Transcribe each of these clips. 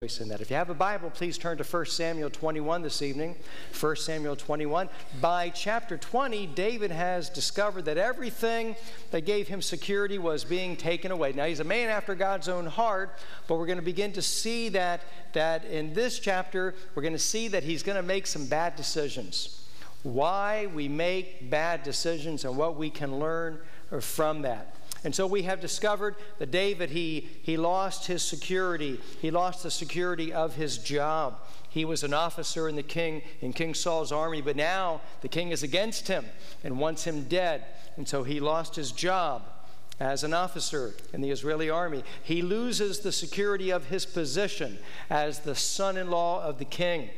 in that. If you have a Bible, please turn to 1 Samuel 21 this evening. 1 Samuel 21. By chapter 20, David has discovered that everything that gave him security was being taken away. Now, he's a man after God's own heart, but we're going to begin to see that, that in this chapter, we're going to see that he's going to make some bad decisions. Why we make bad decisions and what we can learn from that. And so we have discovered that David, he, he lost his security. He lost the security of his job. He was an officer in the king, in King Saul's army, but now the king is against him and wants him dead. And so he lost his job as an officer in the Israeli army. He loses the security of his position as the son in law of the king.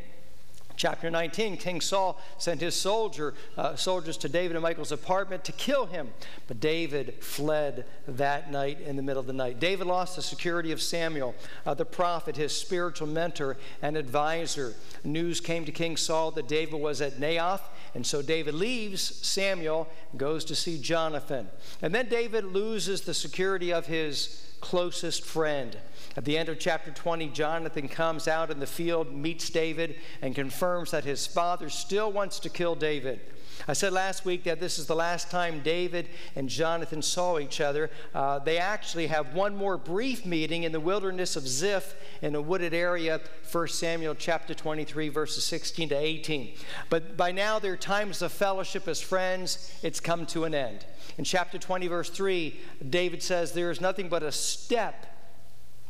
Chapter 19, King Saul sent his soldier, uh, soldiers to David and Michal's apartment to kill him. But David fled that night in the middle of the night. David lost the security of Samuel, uh, the prophet, his spiritual mentor and advisor. News came to King Saul that David was at Naioth, and so David leaves Samuel, goes to see Jonathan. And then David loses the security of his closest friend. At the end of chapter 20, Jonathan comes out in the field, meets David, and confirms that his father still wants to kill David. I said last week that this is the last time David and Jonathan saw each other. Uh, they actually have one more brief meeting in the wilderness of Ziph in a wooded area, 1 Samuel chapter 23, verses 16 to 18. But by now, their times of fellowship as friends, it's come to an end. In chapter 20, verse 3, David says, There is nothing but a step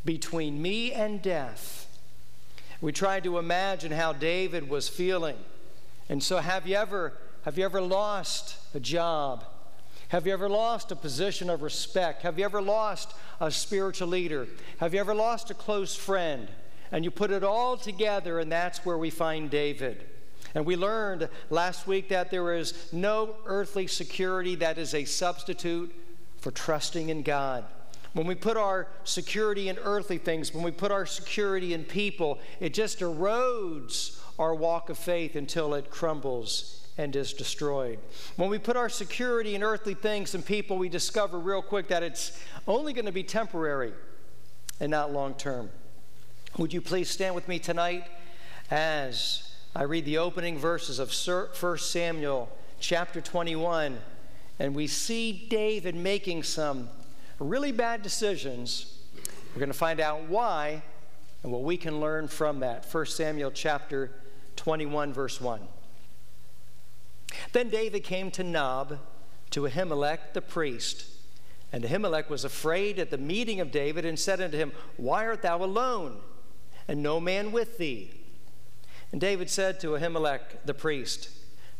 between me and death. We tried to imagine how David was feeling. And so, have you ever, have you ever lost a job? Have you ever lost a position of respect? Have you ever lost a spiritual leader? Have you ever lost a close friend? And you put it all together, and that's where we find David. And we learned last week that there is no earthly security that is a substitute for trusting in God. When we put our security in earthly things, when we put our security in people, it just erodes our walk of faith until it crumbles and is destroyed. When we put our security in earthly things and people, we discover real quick that it's only going to be temporary and not long term. Would you please stand with me tonight as I read the opening verses of 1 Samuel chapter 21, and we see David making some really bad decisions. We're going to find out why and what we can learn from that. 1 Samuel chapter 21, verse 1. Then David came to Nob to Ahimelech the priest. And Ahimelech was afraid at the meeting of David and said unto him, Why art thou alone, and no man with thee? And David said to Ahimelech the priest,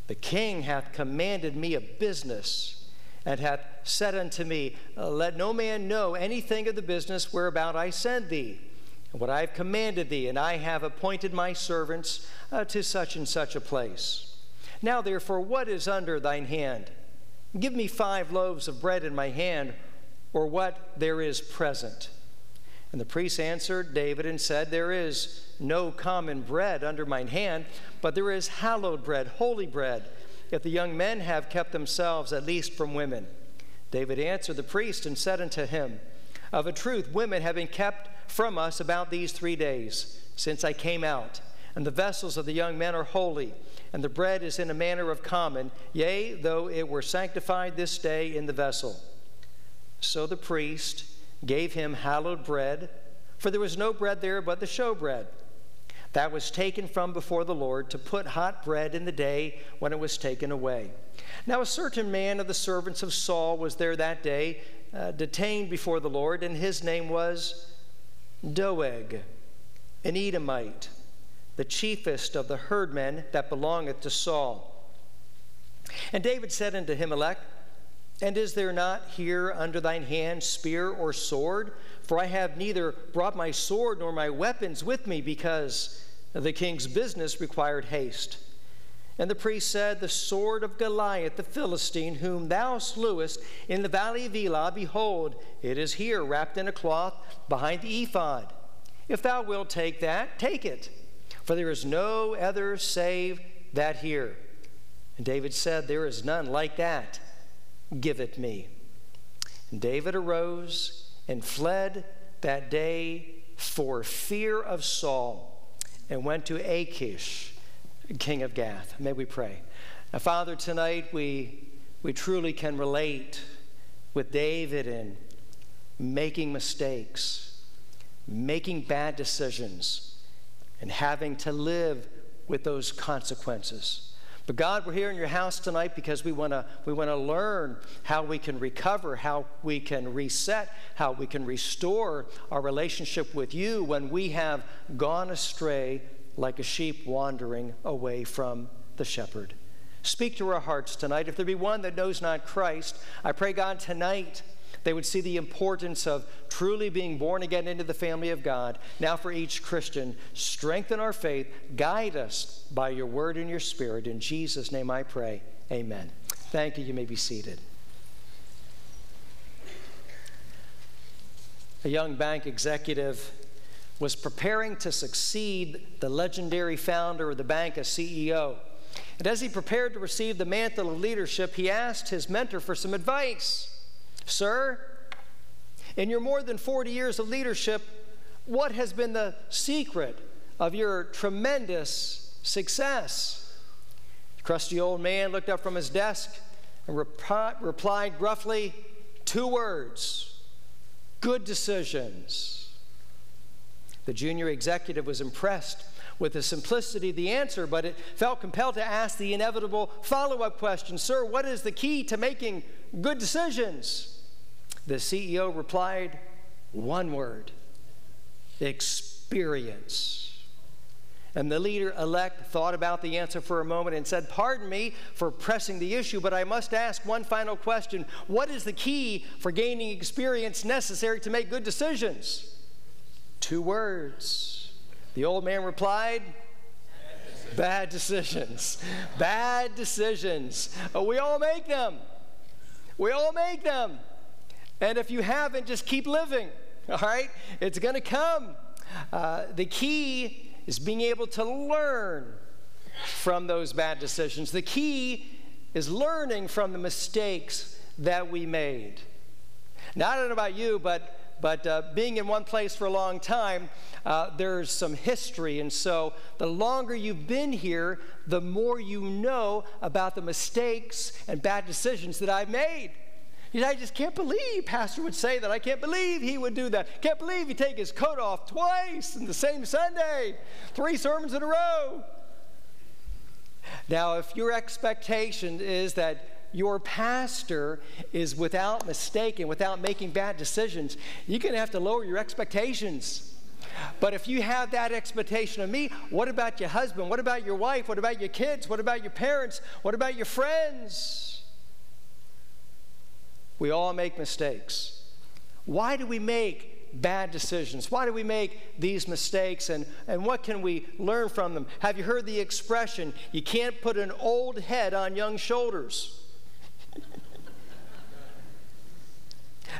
The king hath commanded me a business and hath said unto me, uh, Let no man know anything of the business whereabout I send thee, and what I have commanded thee, and I have appointed my servants uh, to such and such a place. Now therefore, what is under thine hand? Give me five loaves of bread in my hand, or what there is present. And the priest answered David and said, There is no common bread under mine hand, but there is hallowed bread, holy bread if the young men have kept themselves at least from women. David answered the priest and said unto him, Of a truth, women have been kept from us about these three days, since I came out. And the vessels of the young men are holy, and the bread is in a manner of common, yea, though it were sanctified this day in the vessel. So the priest gave him hallowed bread, for there was no bread there but the showbread that was taken from before the Lord to put hot bread in the day when it was taken away. Now, a certain man of the servants of Saul was there that day, uh, detained before the Lord, and his name was Doeg, an Edomite, the chiefest of the herdmen that belongeth to Saul. And David said unto Ahimelech, And is there not here under thine hand spear or sword? For I have neither brought my sword nor my weapons with me, because the king's business required haste. And the priest said, The sword of Goliath the Philistine, whom thou slewest in the valley of Elah, behold, it is here wrapped in a cloth behind the ephod. If thou wilt take that, take it, for there is no other save that here. And David said, There is none like that. Give it me. And David arose and fled that day for fear of Saul and went to Achish, king of Gath. May we pray. Now, Father, tonight we, we truly can relate with David in making mistakes, making bad decisions, and having to live with those consequences. But God, we're here in your house tonight because we want to we want to learn how we can recover, how we can reset, how we can restore our relationship with you when we have gone astray like a sheep wandering away from the shepherd. Speak to our hearts tonight. If there be one that knows not Christ, I pray God tonight they would see the importance of truly being born again into the family of God. Now, for each Christian, strengthen our faith, guide us by your word and your spirit. In Jesus' name I pray. Amen. Thank you. You may be seated. A young bank executive was preparing to succeed the legendary founder of the bank as CEO. And as he prepared to receive the mantle of leadership, he asked his mentor for some advice. Sir, in your more than 40 years of leadership, what has been the secret of your tremendous success? The crusty old man looked up from his desk and rep- replied gruffly, Two words good decisions. The junior executive was impressed with the simplicity of the answer, but it felt compelled to ask the inevitable follow up question Sir, what is the key to making good decisions? The CEO replied, one word experience. And the leader elect thought about the answer for a moment and said, Pardon me for pressing the issue, but I must ask one final question. What is the key for gaining experience necessary to make good decisions? Two words. The old man replied, Bad decisions. Bad decisions. We all make them. We all make them. And if you haven't, just keep living, all right? It's going to come. Uh, the key is being able to learn from those bad decisions. The key is learning from the mistakes that we made. Now, I don't know about you, but but uh, being in one place for a long time, uh, there's some history. And so the longer you've been here, the more you know about the mistakes and bad decisions that I've made. He said, I just can't believe Pastor would say that. I can't believe he would do that. Can't believe he'd take his coat off twice in the same Sunday, three sermons in a row. Now, if your expectation is that your pastor is without mistake and without making bad decisions, you're going to have to lower your expectations. But if you have that expectation of me, what about your husband? What about your wife? What about your kids? What about your parents? What about your friends? We all make mistakes. Why do we make bad decisions? Why do we make these mistakes and, and what can we learn from them? Have you heard the expression, you can't put an old head on young shoulders?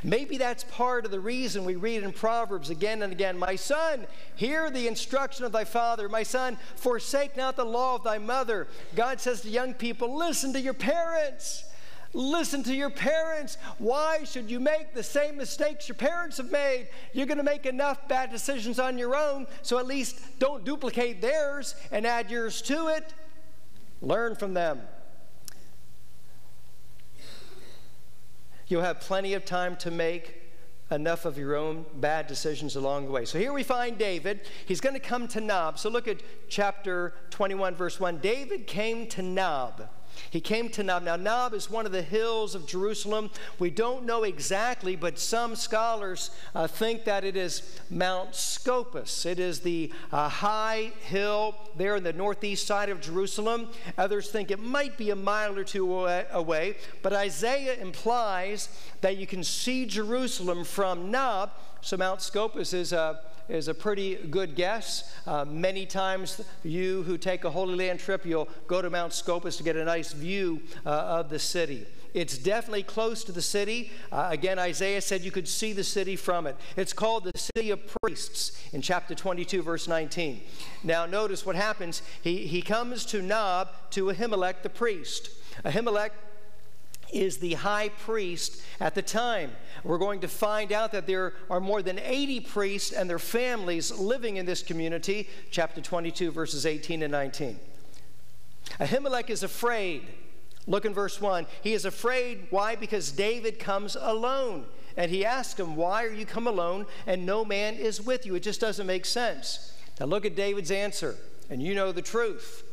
Maybe that's part of the reason we read in Proverbs again and again My son, hear the instruction of thy father. My son, forsake not the law of thy mother. God says to young people, listen to your parents. Listen to your parents. Why should you make the same mistakes your parents have made? You're going to make enough bad decisions on your own, so at least don't duplicate theirs and add yours to it. Learn from them. You'll have plenty of time to make enough of your own bad decisions along the way. So here we find David. He's going to come to Nob. So look at chapter 21, verse 1. David came to Nob. He came to Nob. Now, Nob is one of the hills of Jerusalem. We don't know exactly, but some scholars uh, think that it is Mount Scopus. It is the uh, high hill there in the northeast side of Jerusalem. Others think it might be a mile or two away, but Isaiah implies that you can see Jerusalem from Nob. So, Mount Scopus is a is a pretty good guess. Uh, many times, you who take a Holy Land trip, you'll go to Mount Scopus to get a nice view uh, of the city. It's definitely close to the city. Uh, again, Isaiah said you could see the city from it. It's called the city of priests in chapter 22, verse 19. Now, notice what happens. He, he comes to Nob to Ahimelech the priest. Ahimelech is the high priest at the time. We're going to find out that there are more than 80 priests and their families living in this community, chapter 22, verses 18 and 19. Ahimelech is afraid. Look in verse 1. He is afraid. Why? Because David comes alone. And he asks him, Why are you come alone and no man is with you? It just doesn't make sense. Now look at David's answer, and you know the truth.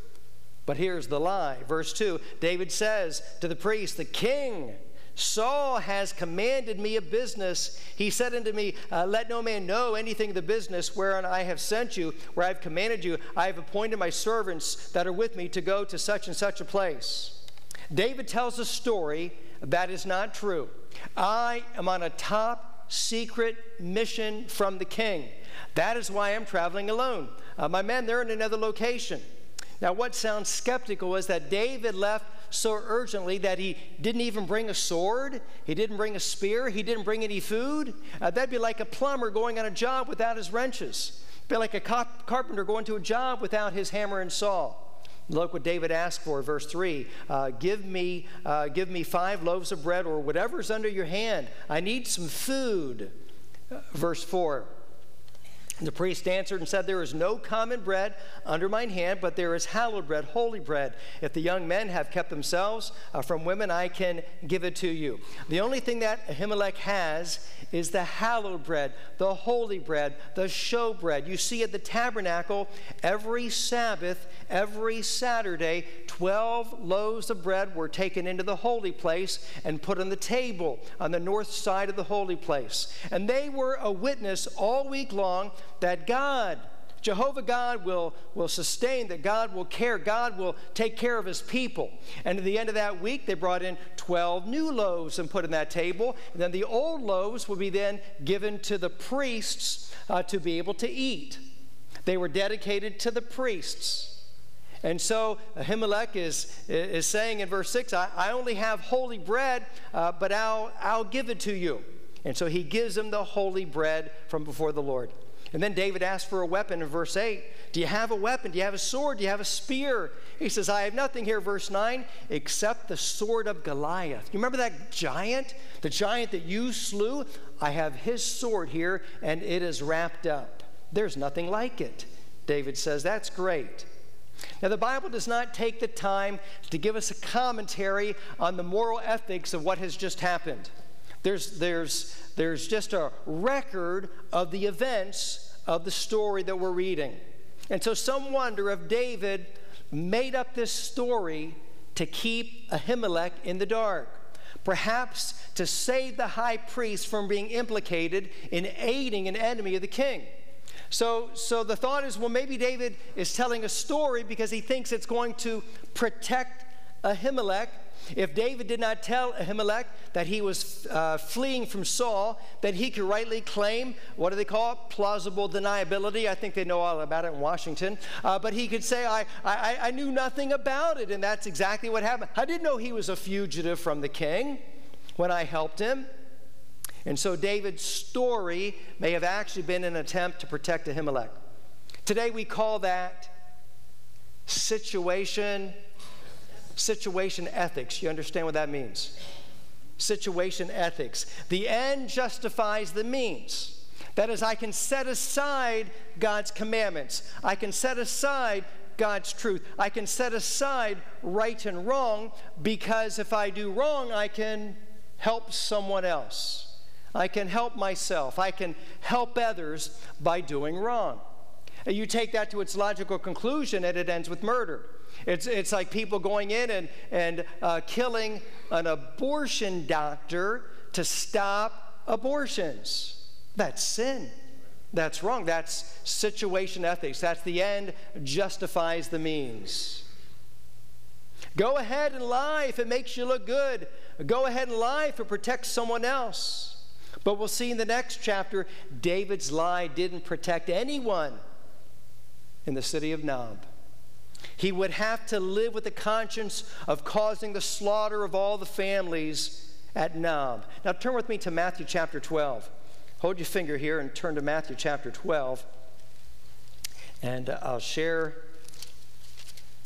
But here's the lie. Verse 2 David says to the priest, The king, Saul has commanded me a business. He said unto me, uh, Let no man know anything of the business whereon I have sent you, where I have commanded you. I have appointed my servants that are with me to go to such and such a place. David tells a story that is not true. I am on a top secret mission from the king. That is why I'm traveling alone. Uh, my men, they're in another location. Now, what sounds skeptical is that David left so urgently that he didn't even bring a sword, he didn't bring a spear, he didn't bring any food. Uh, that'd be like a plumber going on a job without his wrenches. Be like a carpenter going to a job without his hammer and saw. Look what David asked for, verse 3. Uh, give, me, uh, give me five loaves of bread or whatever's under your hand. I need some food. Uh, verse 4. The priest answered and said, There is no common bread under mine hand, but there is hallowed bread, holy bread. If the young men have kept themselves uh, from women, I can give it to you. The only thing that Ahimelech has is the hallowed bread, the holy bread, the show bread. You see, at the tabernacle, every Sabbath, every Saturday, 12 loaves of bread were taken into the holy place and put on the table on the north side of the holy place. And they were a witness all week long that God, Jehovah God will, will sustain, that God will care, God will take care of his people. And at the end of that week, they brought in 12 new loaves and put in that table. And then the old loaves would be then given to the priests uh, to be able to eat. They were dedicated to the priests. And so Ahimelech is, is saying in verse 6, I, I only have holy bread, uh, but I'll, I'll give it to you. And so he gives him the holy bread from before the Lord. And then David asks for a weapon in verse 8. Do you have a weapon? Do you have a sword? Do you have a spear? He says, I have nothing here, verse 9, except the sword of Goliath. You remember that giant? The giant that you slew? I have his sword here, and it is wrapped up. There's nothing like it. David says, That's great. Now, the Bible does not take the time to give us a commentary on the moral ethics of what has just happened. There's, there's, there's just a record of the events of the story that we're reading. And so some wonder if David made up this story to keep Ahimelech in the dark. Perhaps to save the high priest from being implicated in aiding an enemy of the king. So, so the thought is well, maybe David is telling a story because he thinks it's going to protect Ahimelech if David did not tell Ahimelech that he was uh, fleeing from Saul, then he could rightly claim, what do they call it? Plausible deniability. I think they know all about it in Washington. Uh, but he could say, I, I, I knew nothing about it, and that's exactly what happened. I didn't know he was a fugitive from the king when I helped him. And so David's story may have actually been an attempt to protect Ahimelech. Today we call that situation situation ethics. You understand what that means? Situation ethics. The end justifies the means. That is, I can set aside God's commandments. I can set aside God's truth. I can set aside right and wrong because if I do wrong, I can help someone else. I can help myself. I can help others by doing wrong. And you take that to its logical conclusion, and it ends with murder. It's, it's like people going in and, and uh, killing an abortion doctor to stop abortions. That's sin. That's wrong. That's situation ethics. That's the end justifies the means. Go ahead and lie if it makes you look good. Go ahead and lie if it protects someone else. But we'll see in the next chapter, David's lie didn't protect anyone in the city of Nob. He would have to live with the conscience of causing the slaughter of all the families at Nob. Now turn with me to Matthew chapter 12. Hold your finger here and turn to Matthew chapter 12. And I'll share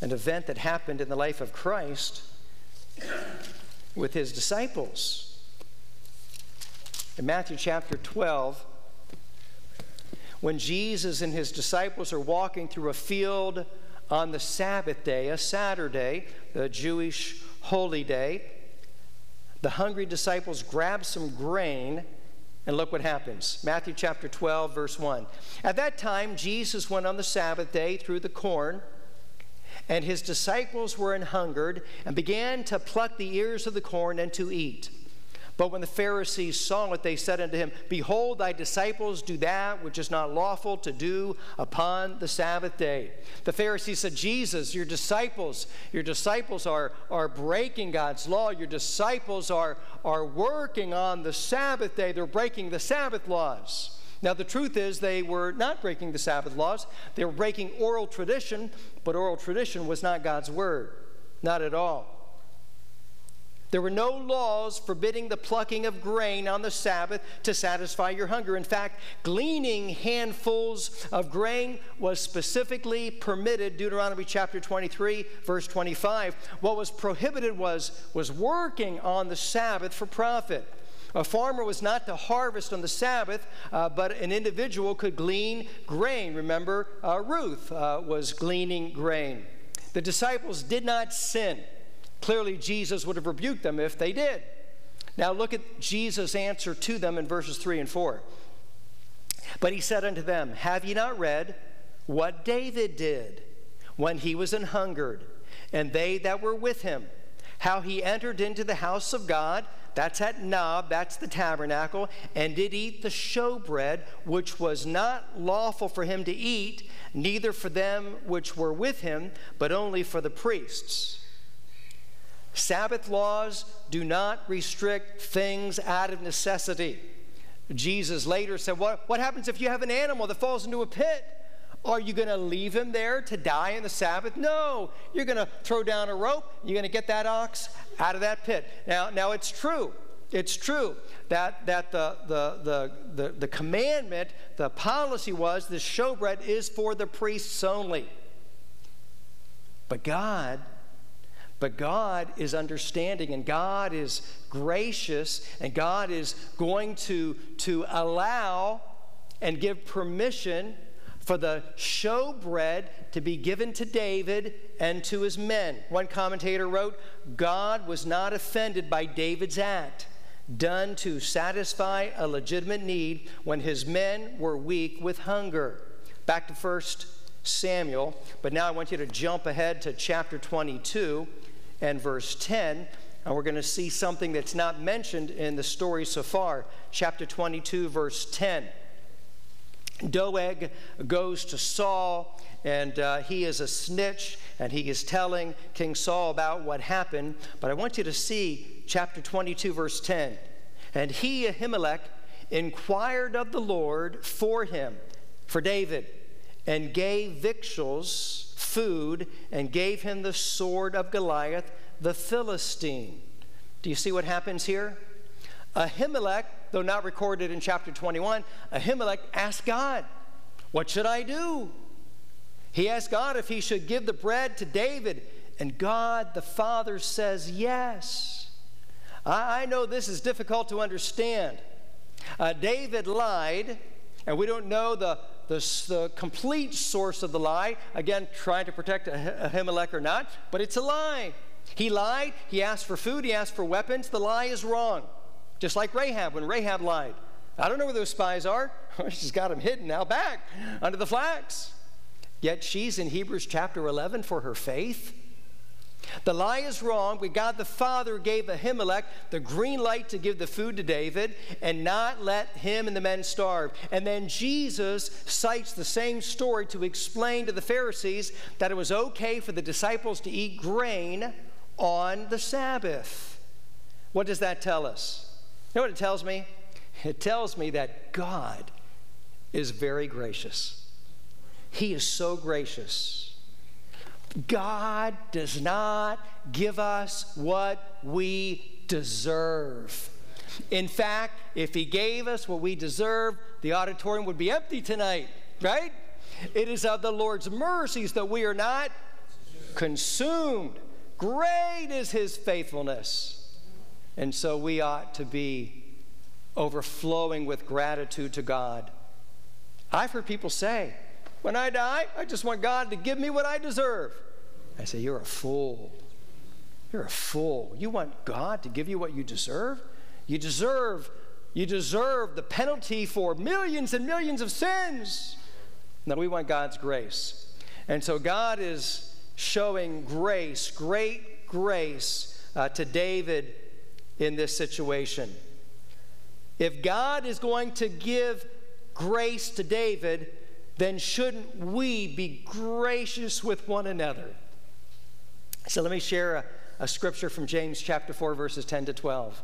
an event that happened in the life of Christ with his disciples. In Matthew chapter 12, when Jesus and his disciples are walking through a field on the Sabbath day, a Saturday, the Jewish holy day, the hungry disciples grab some grain and look what happens. Matthew chapter 12, verse 1. At that time, Jesus went on the Sabbath day through the corn, and his disciples were an hungered and began to pluck the ears of the corn and to eat. But when the Pharisees saw it, they said unto him, Behold, thy disciples do that which is not lawful to do upon the Sabbath day. The Pharisees said, Jesus, your disciples, your disciples are, are breaking God's law. Your disciples are, are working on the Sabbath day. They're breaking the Sabbath laws. Now, the truth is, they were not breaking the Sabbath laws. They were breaking oral tradition, but oral tradition was not God's word. Not at all. There were no laws forbidding the plucking of grain on the Sabbath to satisfy your hunger. In fact, gleaning handfuls of grain was specifically permitted, Deuteronomy chapter 23, verse 25. What was prohibited was, was working on the Sabbath for profit. A farmer was not to harvest on the Sabbath, uh, but an individual could glean grain. Remember, uh, Ruth uh, was gleaning grain. The disciples did not sin. Clearly, Jesus would have rebuked them if they did. Now, look at Jesus' answer to them in verses 3 and 4. But he said unto them, Have ye not read what David did when he was an hungered, and they that were with him? How he entered into the house of God, that's at Nob, that's the tabernacle, and did eat the showbread, which was not lawful for him to eat, neither for them which were with him, but only for the priests. Sabbath laws do not restrict things out of necessity. Jesus later said, What, what happens if you have an animal that falls into a pit? Are you going to leave him there to die in the Sabbath? No. You're going to throw down a rope. You're going to get that ox out of that pit. Now, now it's true. It's true that, that the, the, the, the, the commandment, the policy was the showbread is for the priests only. But God but God is understanding and God is gracious and God is going to, to allow and give permission for the showbread to be given to David and to his men. One commentator wrote, God was not offended by David's act, done to satisfy a legitimate need when his men were weak with hunger. Back to 1 Samuel, but now I want you to jump ahead to chapter 22 and verse 10. And we're going to see something that's not mentioned in the story so far. Chapter 22, verse 10. Doeg goes to Saul, and uh, he is a snitch, and he is telling King Saul about what happened. But I want you to see chapter 22, verse 10. And he, Ahimelech, inquired of the Lord for him, for David, and gave victuals food and gave him the sword of Goliath the Philistine. Do you see what happens here? Ahimelech, though not recorded in chapter 21, Ahimelech asked God, What should I do? He asked God if he should give the bread to David, and God the Father says yes. I, I know this is difficult to understand. Uh, David lied, and we don't know the the, the complete source of the lie. Again, trying to protect Ahimelech or not, but it's a lie. He lied, he asked for food, he asked for weapons. The lie is wrong. Just like Rahab when Rahab lied. I don't know where those spies are. She's got them hidden out back under the flags. Yet she's in Hebrews chapter 11 for her faith. The lie is wrong, but God the Father gave Ahimelech the green light to give the food to David and not let him and the men starve. And then Jesus cites the same story to explain to the Pharisees that it was okay for the disciples to eat grain on the Sabbath. What does that tell us? You know what it tells me? It tells me that God is very gracious. He is so gracious God does not give us what we deserve. In fact, if He gave us what we deserve, the auditorium would be empty tonight, right? It is of the Lord's mercies that we are not consumed. Great is His faithfulness. And so we ought to be overflowing with gratitude to God. I've heard people say, when I die, I just want God to give me what I deserve. I say, You're a fool. You're a fool. You want God to give you what you deserve? You deserve, you deserve the penalty for millions and millions of sins. No, we want God's grace. And so God is showing grace, great grace uh, to David in this situation. If God is going to give grace to David, then shouldn't we be gracious with one another? So let me share a, a scripture from James chapter 4, verses 10 to 12.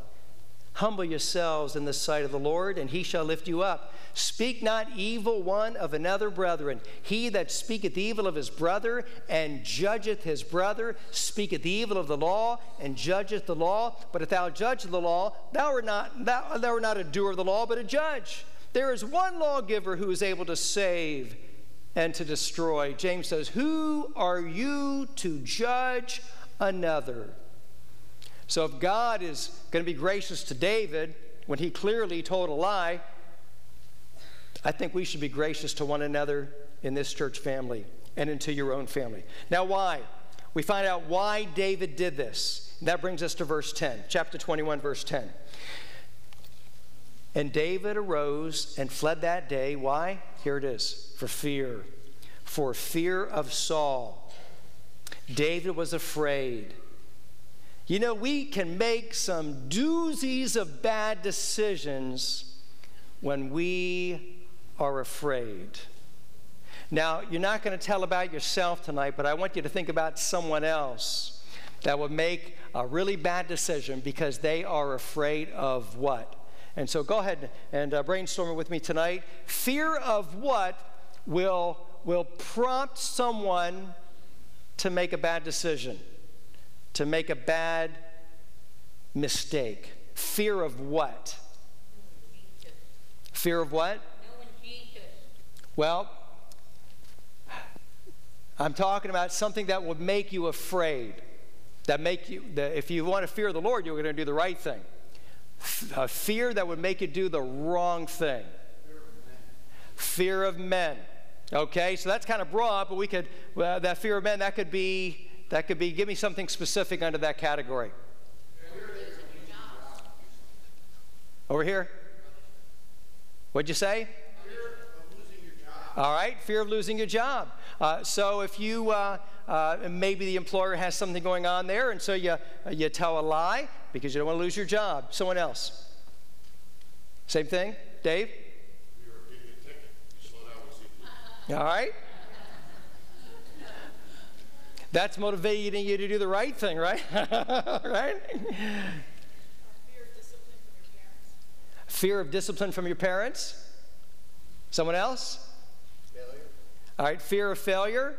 Humble yourselves in the sight of the Lord, and he shall lift you up. Speak not evil one of another, brethren. He that speaketh evil of his brother and judgeth his brother speaketh evil of the law and judgeth the law. But if thou judge the law, thou art not, thou, thou art not a doer of the law, but a judge. There is one lawgiver who is able to save and to destroy. James says, Who are you to judge another? So if God is going to be gracious to David when he clearly told a lie, I think we should be gracious to one another in this church family and into your own family. Now, why? We find out why David did this. That brings us to verse 10, chapter 21, verse 10. And David arose and fled that day. Why? Here it is for fear. For fear of Saul. David was afraid you know, we can make some doozies of bad decisions when we are afraid. Now, you're not going to tell about yourself tonight, but I want you to think about someone else that would make a really bad decision because they are afraid of what? And so go ahead and uh, brainstorm with me tonight. Fear of what will, will prompt someone to make a bad decision? to make a bad mistake. Fear of what? Fear of what? Well, I'm talking about something that would make you afraid. That make you, that if you want to fear the Lord, you're going to do the right thing. A fear that would make you do the wrong thing. Fear of men. Okay, so that's kind of broad, but we could, well, that fear of men, that could be that could be, give me something specific under that category. Over here? What'd you say? Fear of losing your job. All right, fear of losing your job. Uh, so if you, uh, uh, maybe the employer has something going on there, and so you, you tell a lie because you don't want to lose your job. Someone else. Same thing? Dave? All right. That's motivating you to do the right thing, right? right? Fear of discipline from your parents. Someone else? Failure. All right, fear of failure.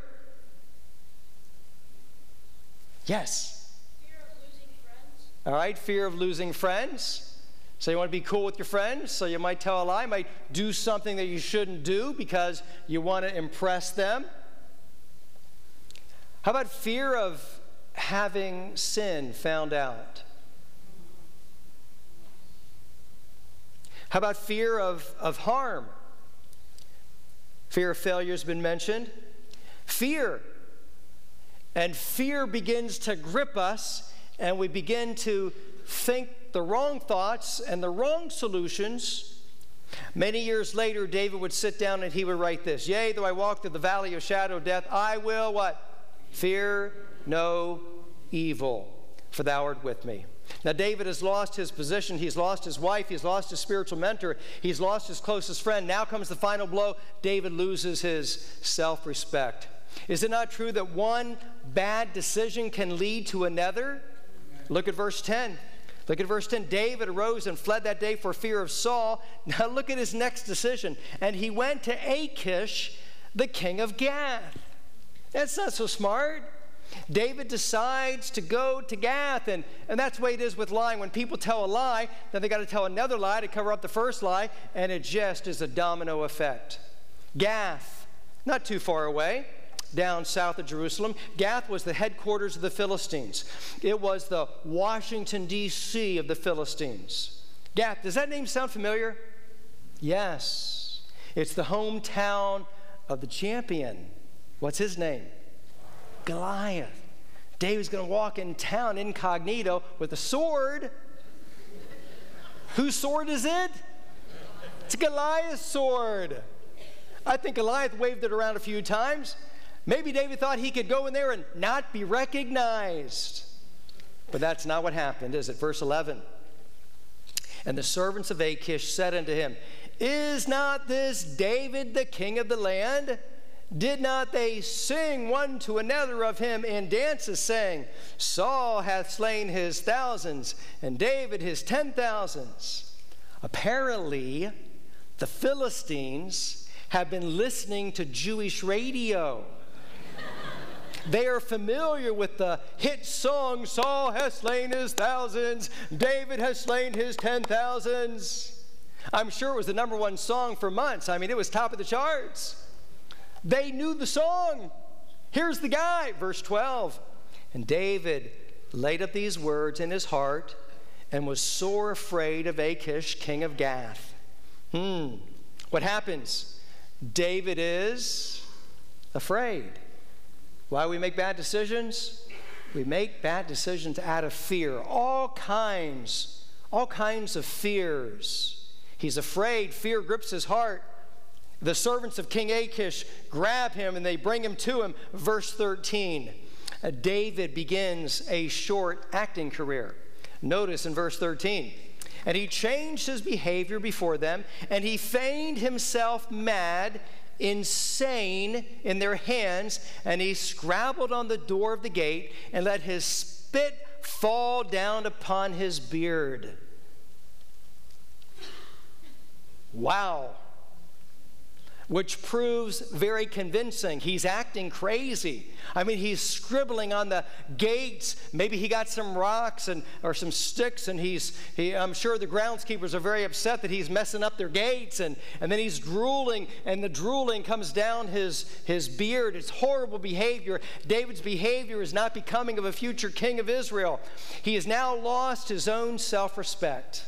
Yes. Fear of losing friends. All right, fear of losing friends. So you want to be cool with your friends, so you might tell a lie, might do something that you shouldn't do because you want to impress them. How about fear of having sin found out? How about fear of, of harm? Fear of failure has been mentioned. Fear. And fear begins to grip us, and we begin to think the wrong thoughts and the wrong solutions. Many years later, David would sit down and he would write this Yea, though I walk through the valley of shadow of death, I will what? Fear no evil, for thou art with me. Now, David has lost his position. He's lost his wife. He's lost his spiritual mentor. He's lost his closest friend. Now comes the final blow. David loses his self respect. Is it not true that one bad decision can lead to another? Look at verse 10. Look at verse 10. David arose and fled that day for fear of Saul. Now look at his next decision. And he went to Achish, the king of Gath. That's not so smart. David decides to go to Gath, and, and that's the way it is with lying. When people tell a lie, then they got to tell another lie to cover up the first lie, and it just is a domino effect. Gath, not too far away. Down south of Jerusalem. Gath was the headquarters of the Philistines, it was the Washington, D.C. of the Philistines. Gath, does that name sound familiar? Yes. It's the hometown of the champion. What's his name? Goliath. David's going to walk in town incognito with a sword. Whose sword is it? It's Goliath's sword. I think Goliath waved it around a few times. Maybe David thought he could go in there and not be recognized. But that's not what happened, is it? Verse 11. And the servants of Achish said unto him, Is not this David the king of the land? Did not they sing one to another of him in dances, saying, Saul hath slain his thousands, and David his ten thousands? Apparently, the Philistines have been listening to Jewish radio. They are familiar with the hit song, Saul has slain his thousands, David has slain his ten thousands. I'm sure it was the number one song for months. I mean, it was top of the charts. They knew the song. Here's the guy, verse 12. And David laid up these words in his heart and was sore afraid of Achish, king of Gath. Hmm. What happens? David is afraid. Why we make bad decisions? We make bad decisions out of fear. All kinds, all kinds of fears. He's afraid. Fear grips his heart. The servants of King Achish grab him and they bring him to him. Verse 13 uh, David begins a short acting career. Notice in verse 13. And he changed his behavior before them, and he feigned himself mad, insane in their hands, and he scrabbled on the door of the gate and let his spit fall down upon his beard. Wow which proves very convincing. He's acting crazy. I mean, he's scribbling on the gates. Maybe he got some rocks and or some sticks, and he's he, I'm sure the groundskeepers are very upset that he's messing up their gates, and, and then he's drooling, and the drooling comes down his, his beard. It's horrible behavior. David's behavior is not becoming of a future king of Israel. He has now lost his own self-respect.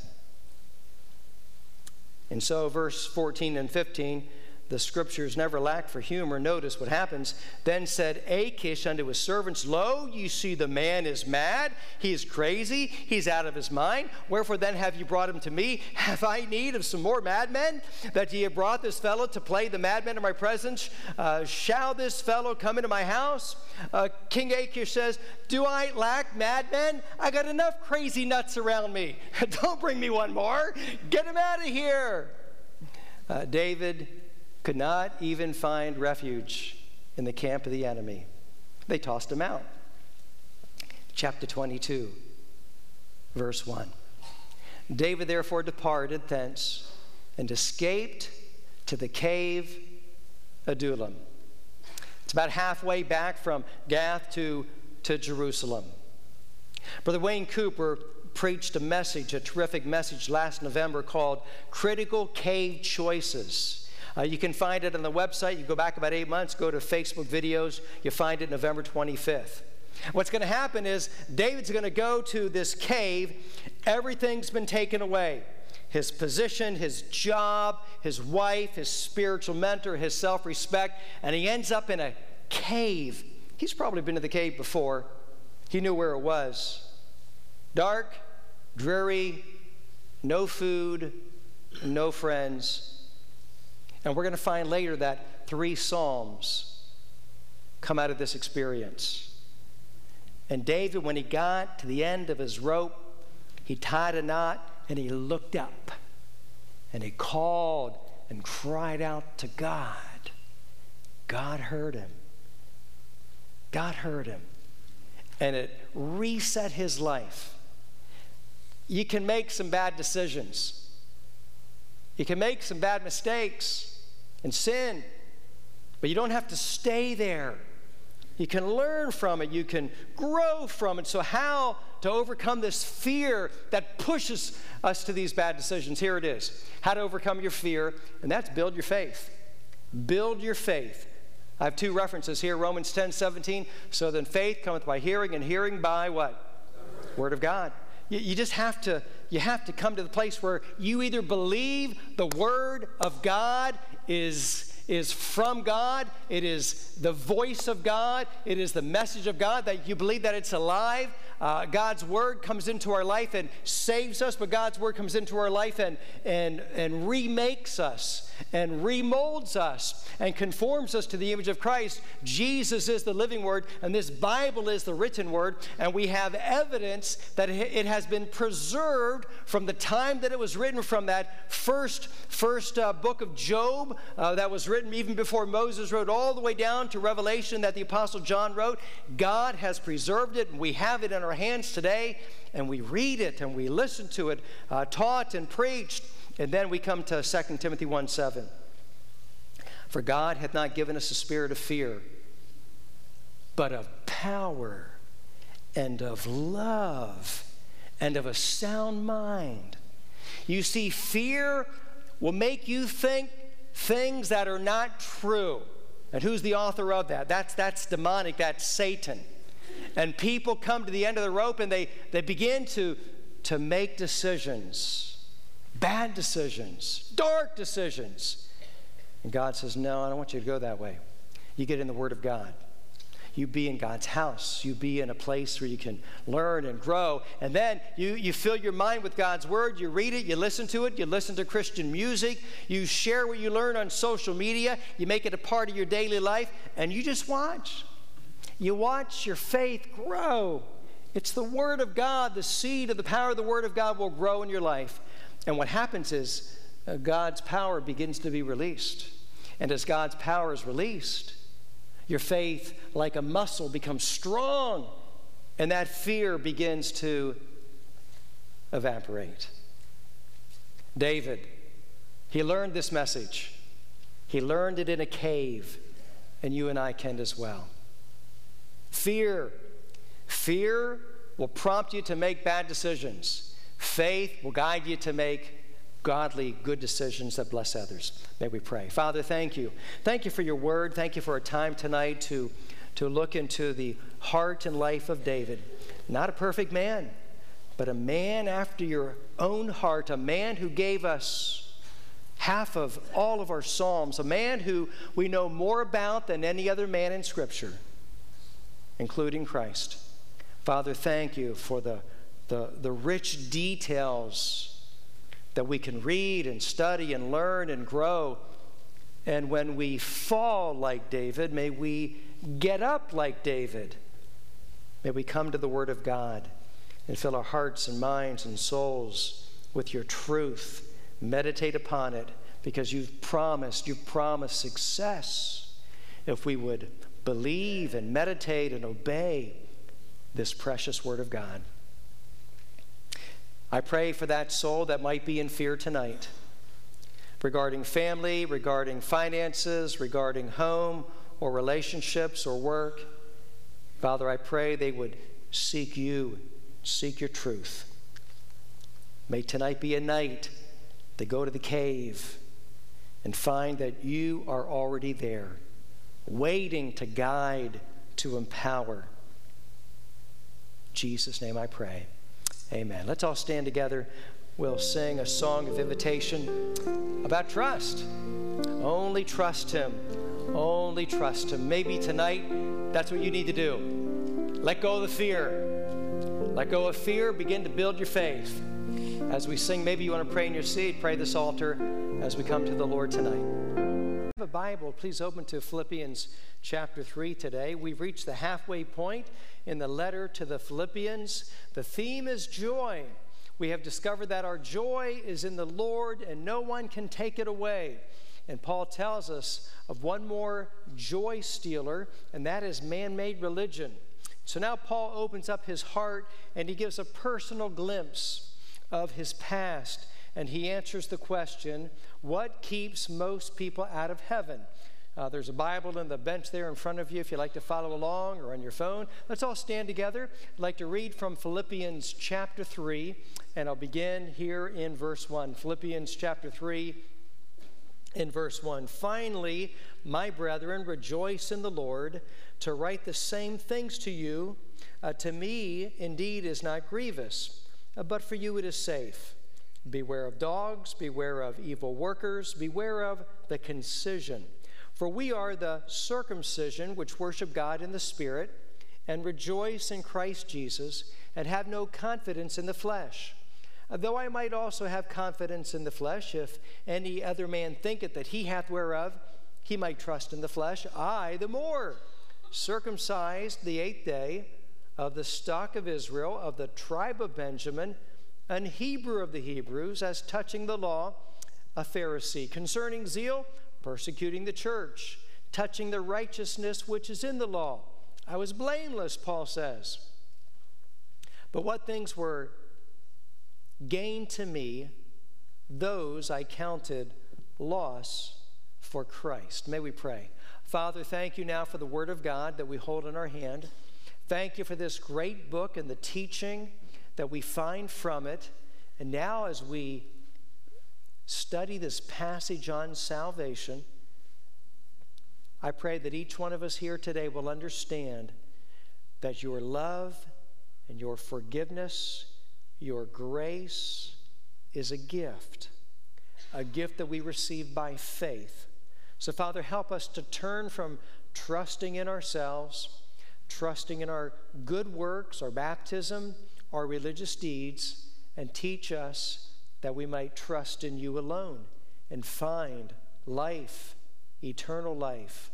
And so, verse 14 and 15 the scriptures never lack for humor. Notice what happens. Then said Achish unto his servants, Lo, you see the man is mad, he is crazy, he's out of his mind. Wherefore then have you brought him to me? Have I need of some more madmen, that ye have brought this fellow to play the madman in my presence? Uh, shall this fellow come into my house? Uh, King Achish says, Do I lack madmen? I got enough crazy nuts around me. Don't bring me one more. Get him out of here. Uh, David could not even find refuge in the camp of the enemy. They tossed him out. Chapter 22, verse 1. David therefore departed thence and escaped to the cave Adullam. It's about halfway back from Gath to, to Jerusalem. Brother Wayne Cooper preached a message, a terrific message last November called Critical Cave Choices. Uh, you can find it on the website. You go back about eight months, go to Facebook videos, you find it November 25th. What's going to happen is David's going to go to this cave. Everything's been taken away his position, his job, his wife, his spiritual mentor, his self respect, and he ends up in a cave. He's probably been to the cave before, he knew where it was. Dark, dreary, no food, no friends. And we're going to find later that three Psalms come out of this experience. And David, when he got to the end of his rope, he tied a knot and he looked up and he called and cried out to God. God heard him. God heard him. And it reset his life. You can make some bad decisions. You can make some bad mistakes and sin. But you don't have to stay there. You can learn from it, you can grow from it. So, how to overcome this fear that pushes us to these bad decisions? Here it is how to overcome your fear, and that's build your faith. Build your faith. I have two references here Romans 10 17. So then faith cometh by hearing, and hearing by what? Word of God. You, you just have to, you have to come to the place where you either believe the Word of God is, is from God, it is the voice of God, it is the message of God, that you believe that it's alive, uh, God's word comes into our life and saves us, but God's word comes into our life and, and, and remakes us and remolds us and conforms us to the image of Christ. Jesus is the living word, and this Bible is the written word, and we have evidence that it has been preserved from the time that it was written from that first, first uh, book of Job uh, that was written even before Moses wrote, all the way down to Revelation that the Apostle John wrote. God has preserved it, and we have it in our hands today, and we read it and we listen to it uh, taught and preached. And then we come to 2 Timothy 1 7. For God hath not given us a spirit of fear, but of power and of love and of a sound mind. You see, fear will make you think things that are not true. And who's the author of that? That's, that's demonic, that's Satan. And people come to the end of the rope and they, they begin to, to make decisions bad decisions, dark decisions. And God says, No, I don't want you to go that way. You get in the Word of God. You be in God's house. You be in a place where you can learn and grow. And then you, you fill your mind with God's Word. You read it, you listen to it, you listen to Christian music, you share what you learn on social media, you make it a part of your daily life, and you just watch. You watch your faith grow. It's the Word of God, the seed of the power of the Word of God will grow in your life. And what happens is uh, God's power begins to be released. And as God's power is released, your faith, like a muscle, becomes strong, and that fear begins to evaporate. David, he learned this message. He learned it in a cave, and you and I can as well. Fear. Fear will prompt you to make bad decisions. Faith will guide you to make godly, good decisions that bless others. May we pray. Father, thank you. Thank you for your word. Thank you for a time tonight to, to look into the heart and life of David. Not a perfect man, but a man after your own heart, a man who gave us half of all of our Psalms, a man who we know more about than any other man in Scripture, including Christ. Father, thank you for the the, the rich details that we can read and study and learn and grow. And when we fall like David, may we get up like David. May we come to the Word of God and fill our hearts and minds and souls with your truth. Meditate upon it because you've promised, you've promised success if we would believe and meditate and obey this precious Word of God. I pray for that soul that might be in fear tonight regarding family, regarding finances, regarding home or relationships or work. Father, I pray they would seek you, seek your truth. May tonight be a night they go to the cave and find that you are already there, waiting to guide, to empower. Jesus' name I pray. Amen. Let's all stand together. We'll sing a song of invitation about trust. Only trust Him. Only trust Him. Maybe tonight that's what you need to do. Let go of the fear. Let go of fear. Begin to build your faith. As we sing, maybe you want to pray in your seat. Pray this altar as we come to the Lord tonight. A Bible, please open to Philippians chapter 3 today. We've reached the halfway point in the letter to the Philippians. The theme is joy. We have discovered that our joy is in the Lord and no one can take it away. And Paul tells us of one more joy stealer, and that is man made religion. So now Paul opens up his heart and he gives a personal glimpse of his past. And he answers the question what keeps most people out of heaven? Uh, there's a Bible in the bench there in front of you if you'd like to follow along or on your phone. Let's all stand together. I'd like to read from Philippians chapter 3, and I'll begin here in verse 1. Philippians chapter 3, in verse 1 Finally, my brethren, rejoice in the Lord. To write the same things to you, uh, to me indeed is not grievous, uh, but for you it is safe. Beware of dogs, beware of evil workers, beware of the concision. For we are the circumcision which worship God in the Spirit, and rejoice in Christ Jesus, and have no confidence in the flesh Though I might also have confidence in the flesh, if any other man thinketh that he hath whereof he might trust in the flesh, I the more, circumcised the eighth day, of the stock of Israel, of the tribe of Benjamin, an Hebrew of the Hebrews, as touching the law, a Pharisee, concerning zeal, persecuting the church, touching the righteousness which is in the law. I was blameless, Paul says. But what things were gain to me, those I counted loss for Christ. May we pray. Father, thank you now for the Word of God that we hold in our hand. Thank you for this great book and the teaching that we find from it. And now, as we study this passage on salvation, I pray that each one of us here today will understand that your love and your forgiveness your grace is a gift, a gift that we receive by faith. So, Father, help us to turn from trusting in ourselves, trusting in our good works, our baptism, our religious deeds, and teach us that we might trust in you alone and find life, eternal life,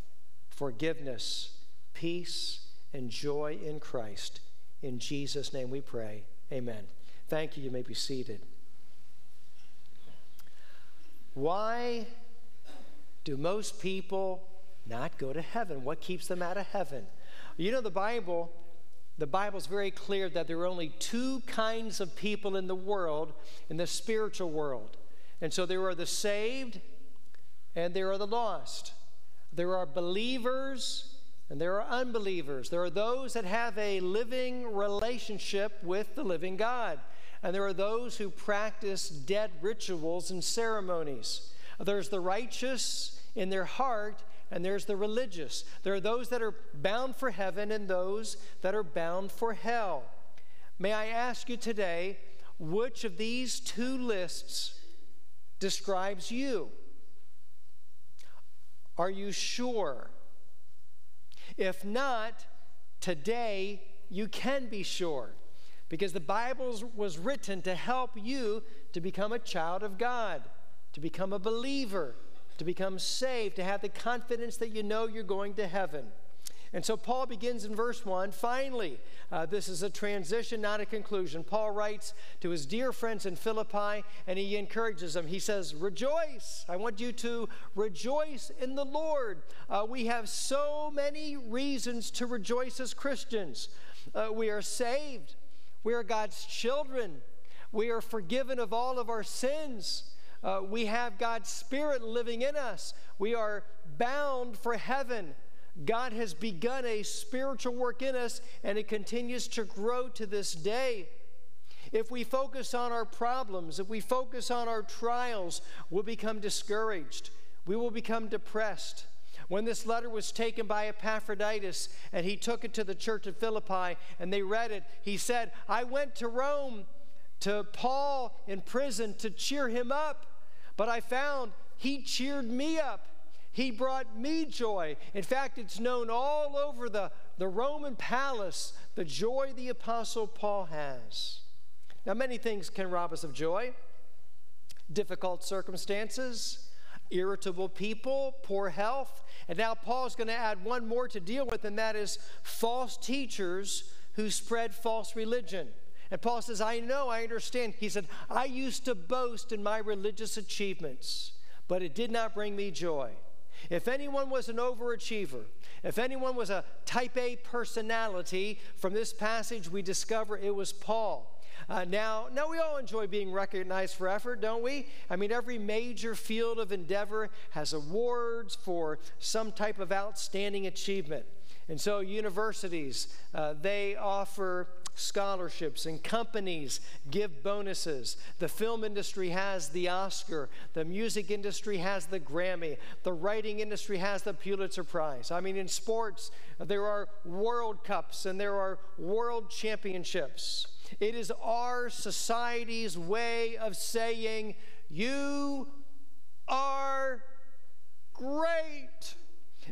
forgiveness, peace, and joy in Christ. In Jesus' name we pray. Amen. Thank you. You may be seated. Why do most people not go to heaven? What keeps them out of heaven? You know, the Bible, the Bible's very clear that there are only two kinds of people in the world, in the spiritual world. And so there are the saved and there are the lost. There are believers and there are unbelievers. There are those that have a living relationship with the living God and there are those who practice dead rituals and ceremonies. There's the righteous in their heart, and there's the religious. There are those that are bound for heaven and those that are bound for hell. May I ask you today, which of these two lists describes you? Are you sure? If not, today you can be sure because the Bible was written to help you to become a child of God, to become a believer, to become saved, to have the confidence that you know you're going to heaven. And so Paul begins in verse 1. Finally, uh, this is a transition, not a conclusion. Paul writes to his dear friends in Philippi and he encourages them. He says, Rejoice. I want you to rejoice in the Lord. Uh, we have so many reasons to rejoice as Christians. Uh, we are saved. We are God's children. We are forgiven of all of our sins. Uh, we have God's Spirit living in us. We are bound for heaven. God has begun a spiritual work in us, and it continues to grow to this day. If we focus on our problems, if we focus on our trials, we'll become discouraged. We will become depressed. When this letter was taken by Epaphroditus and he took it to the church of Philippi and they read it, he said, I went to Rome to Paul in prison to cheer him up, but I found he cheered me up. He brought me joy. In fact, it's known all over the, the Roman palace the joy the Apostle Paul has. Now, many things can rob us of joy difficult circumstances, irritable people, poor health, and now Paul's going to add one more to deal with, and that is false teachers who spread false religion. And Paul says, I know, I understand. He said, I used to boast in my religious achievements, but it did not bring me joy. If anyone was an overachiever, if anyone was a type A personality, from this passage we discover it was Paul. Uh, now, now we all enjoy being recognized for effort, don't we? I mean, every major field of endeavor has awards for some type of outstanding achievement. And so, universities, uh, they offer scholarships, and companies give bonuses. The film industry has the Oscar, the music industry has the Grammy, the writing industry has the Pulitzer Prize. I mean, in sports, there are World Cups and there are World Championships. It is our society's way of saying, You are great.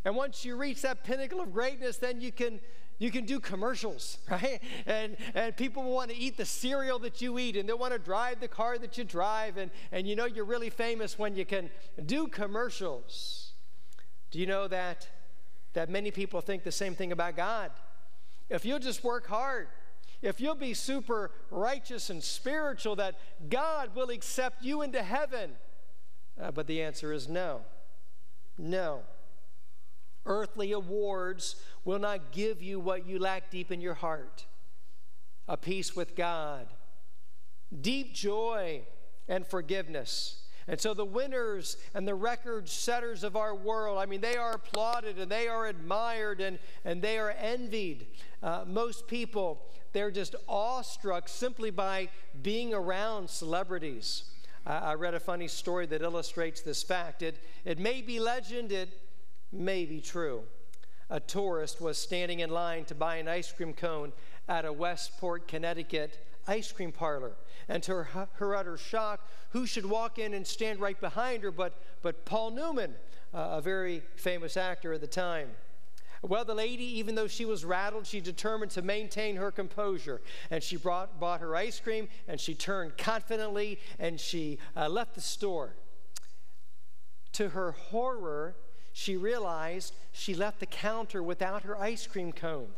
And once you reach that pinnacle of greatness, then you can you can do commercials, right? And and people want to eat the cereal that you eat, and they'll want to drive the car that you drive, and, and you know you're really famous when you can do commercials. Do you know that that many people think the same thing about God? If you'll just work hard, if you'll be super righteous and spiritual, that God will accept you into heaven. Uh, but the answer is no. No. Earthly awards will not give you what you lack deep in your heart a peace with God, deep joy, and forgiveness. And so the winners and the record setters of our world, I mean, they are applauded and they are admired and, and they are envied. Uh, most people, they're just awestruck simply by being around celebrities. Uh, I read a funny story that illustrates this fact. It, it may be legend, it may be true. A tourist was standing in line to buy an ice cream cone at a Westport, Connecticut ice cream parlor. And to her, her utter shock, who should walk in and stand right behind her but, but Paul Newman, uh, a very famous actor at the time. Well, the lady, even though she was rattled, she determined to maintain her composure. And she brought, bought her ice cream and she turned confidently and she uh, left the store. To her horror, she realized she left the counter without her ice cream cone.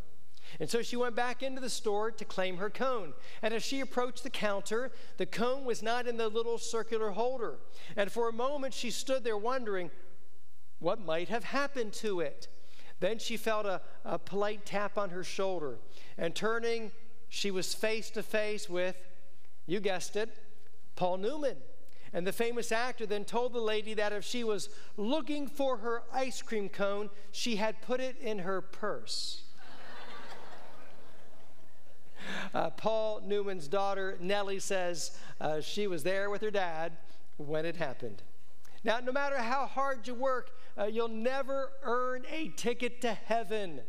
And so she went back into the store to claim her cone. And as she approached the counter, the cone was not in the little circular holder. And for a moment, she stood there wondering what might have happened to it. Then she felt a, a polite tap on her shoulder. And turning, she was face to face with, you guessed it, Paul Newman. And the famous actor then told the lady that if she was looking for her ice cream cone, she had put it in her purse. Uh, Paul Newman's daughter, Nellie, says uh, she was there with her dad when it happened. Now, no matter how hard you work, uh, you'll never earn a ticket to heaven.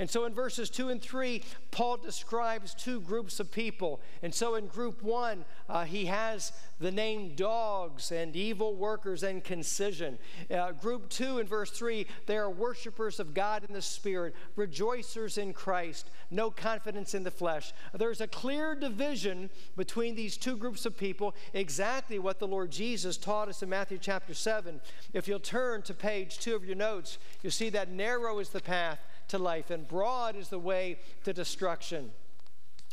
And so in verses 2 and 3, Paul describes two groups of people. And so in group 1, uh, he has the name dogs and evil workers and concision. Uh, group 2 in verse 3, they are worshipers of God in the Spirit, rejoicers in Christ, no confidence in the flesh. There's a clear division between these two groups of people, exactly what the Lord Jesus taught us in Matthew chapter 7. If you'll turn to page 2 of your notes, you'll see that narrow is the path to life, and broad is the way to destruction.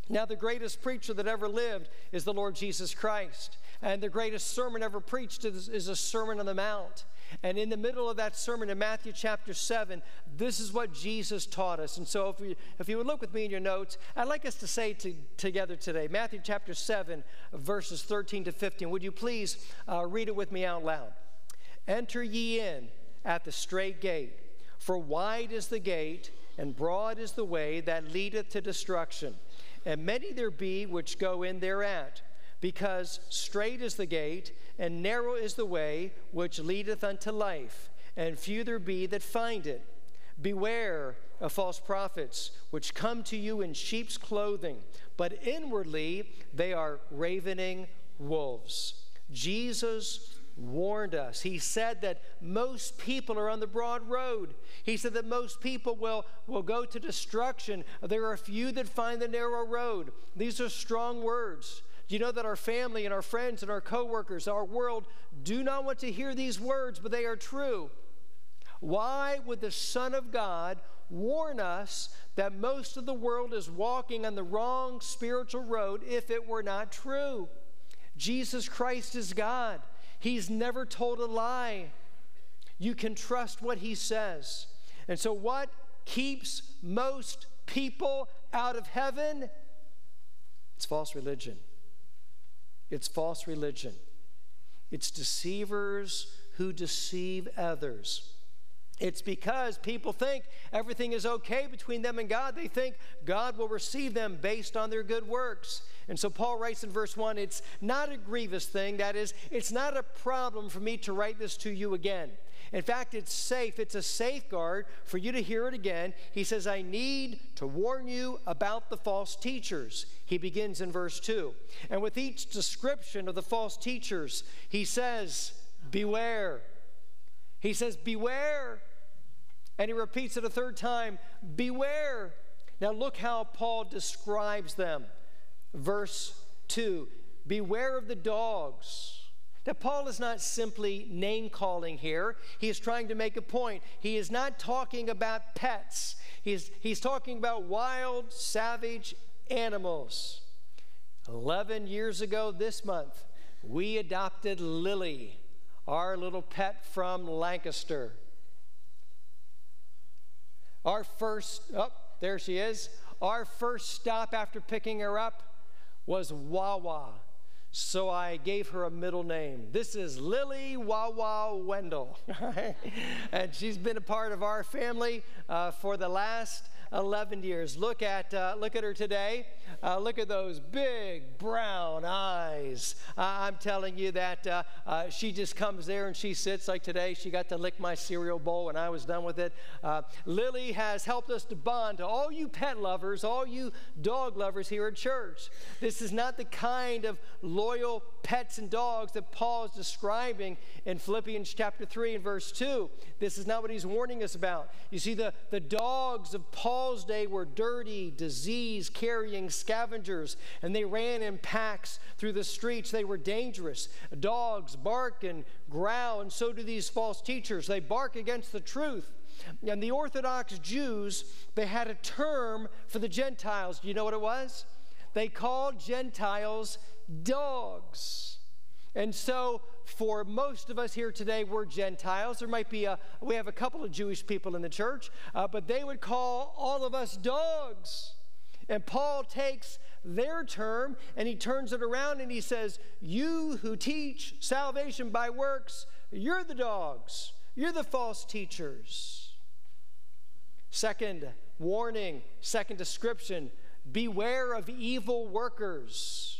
Now, the greatest preacher that ever lived is the Lord Jesus Christ. And the greatest sermon ever preached is, is, a Sermon on the Mount. And in the middle of that sermon in Matthew chapter 7, this is what Jesus taught us. And so, if, we, if you would look with me in your notes, I'd like us to say to, together today Matthew chapter 7, verses 13 to 15. Would you please uh, read it with me out loud? Enter ye in at the strait gate. For wide is the gate, and broad is the way that leadeth to destruction, and many there be which go in thereat. Because strait is the gate, and narrow is the way which leadeth unto life, and few there be that find it. Beware of false prophets, which come to you in sheep's clothing, but inwardly they are ravening wolves. Jesus warned us. He said that most people are on the broad road. He said that most people will, will go to destruction. There are a few that find the narrow road. These are strong words. Do you know that our family and our friends and our coworkers, our world, do not want to hear these words, but they are true? Why would the Son of God warn us that most of the world is walking on the wrong spiritual road if it were not true? Jesus Christ is God. He's never told a lie. You can trust what he says. And so, what keeps most people out of heaven? It's false religion. It's false religion. It's deceivers who deceive others. It's because people think everything is okay between them and God. They think God will receive them based on their good works. And so Paul writes in verse 1 it's not a grievous thing. That is, it's not a problem for me to write this to you again. In fact, it's safe, it's a safeguard for you to hear it again. He says, I need to warn you about the false teachers. He begins in verse 2. And with each description of the false teachers, he says, Beware. He says, Beware. And he repeats it a third time Beware. Now, look how Paul describes them. Verse 2 Beware of the dogs. Now, Paul is not simply name calling here. He is trying to make a point. He is not talking about pets, he's, he's talking about wild, savage animals. 11 years ago this month, we adopted Lily, our little pet from Lancaster. Our first, oh, there she is. Our first stop after picking her up was Wawa. So I gave her a middle name. This is Lily Wawa Wendell. and she's been a part of our family uh, for the last 11 years. Look at, uh, look at her today. Uh, look at those big brown eyes. I'm telling you that uh, uh, she just comes there and she sits like today. She got to lick my cereal bowl when I was done with it. Uh, Lily has helped us to bond to all you pet lovers, all you dog lovers here at church. This is not the kind of loyal pets and dogs that Paul is describing in Philippians chapter 3 and verse 2. This is not what he's warning us about. You see, the, the dogs of Paul's day were dirty, disease carrying scavengers, and they ran in packs through the streets. They were dangerous. Dogs bark and growl, and so do these false teachers. They bark against the truth. And the Orthodox Jews, they had a term for the Gentiles. Do you know what it was? They called Gentiles dogs. And so, for most of us here today, we're Gentiles. There might be a, we have a couple of Jewish people in the church, uh, but they would call all of us dogs. And Paul takes their term and he turns it around and he says, You who teach salvation by works, you're the dogs, you're the false teachers. Second warning, second description beware of evil workers.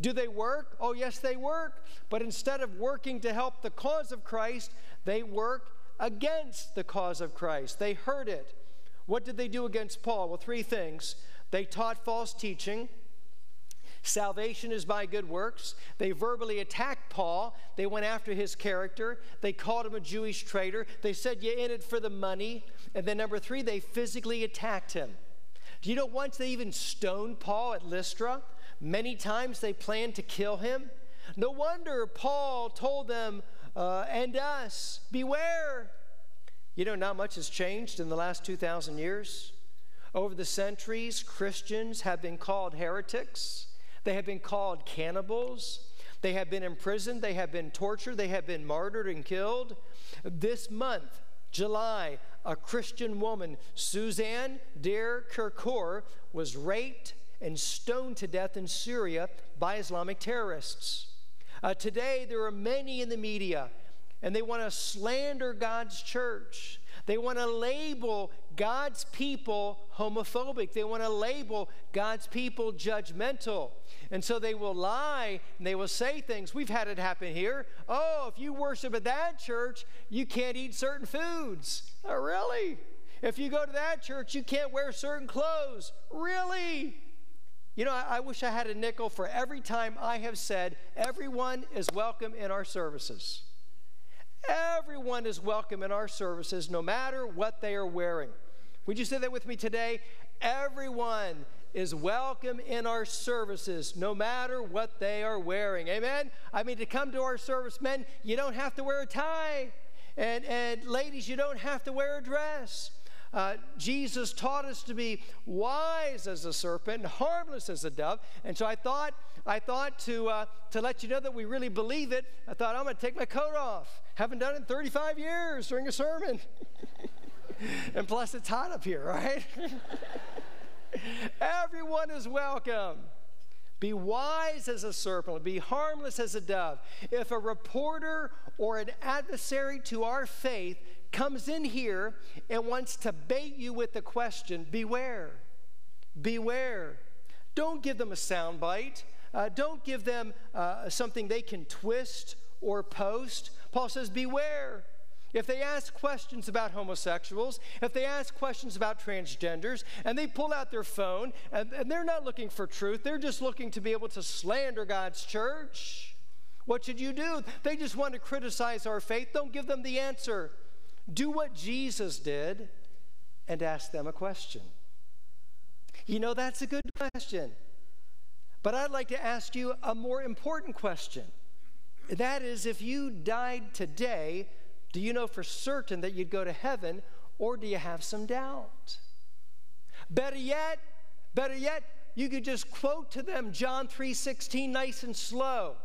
Do they work? Oh, yes, they work. But instead of working to help the cause of Christ, they work against the cause of Christ. They hurt it. What did they do against Paul? Well, three things. They taught false teaching. Salvation is by good works. They verbally attacked Paul. They went after his character. They called him a Jewish traitor. They said, You're in it for the money. And then, number three, they physically attacked him. Do you know once they even stoned Paul at Lystra? Many times they planned to kill him. No wonder Paul told them uh, and us, beware. You know, not much has changed in the last 2,000 years. Over the centuries, Christians have been called heretics, they have been called cannibals. They have been imprisoned, they have been tortured, they have been martyred and killed. This month, July, a Christian woman, Suzanne Der Kirkor, was raped and stoned to death in Syria by Islamic terrorists. Uh, today, there are many in the media, and they want to slander God's church. They want to label God's people homophobic. They want to label God's people judgmental. And so they will lie and they will say things. We've had it happen here. Oh, if you worship at that church, you can't eat certain foods. Oh, really? If you go to that church, you can't wear certain clothes. Really? You know, I, I, wish I had a nickel for every time I have said, everyone is welcome in our services. Everyone is welcome in our services, no matter what they are wearing. Would you say that with me today? Everyone is welcome in our services, no matter what they are wearing. Amen? I mean, to come to our service, men, you don't have to wear a tie. And, and ladies, you don't have to wear a dress. Uh, Jesus taught us to be wise as a serpent, and harmless as a dove. And so I thought, I thought to, uh, to let you know that we really believe it, I thought I'm going to take my coat off. Haven't done it in 35 years during a sermon. and plus, it's hot up here, right? Everyone is welcome. Be wise as a serpent, be harmless as a dove. If a reporter or an adversary to our faith comes in here and wants to bait you with the question beware, beware. Don't give them a soundbite. Uh, don't give them uh, something they can twist or post. Paul says, beware. If they ask questions about homosexuals, if they ask questions about transgenders, and they pull out their phone and, and, they're not looking for truth, they're just looking to be able to slander God's church, what should you do? They just want to criticize our faith. Don't give them the answer. Do what Jesus did and ask them a question. You know, that's a good question. But I'd like to ask you a more important question. That is, if you died today, do you know for certain that you'd go to heaven, or do you have some doubt? Better yet, better yet, you could just quote to them John 3:16 nice and slow.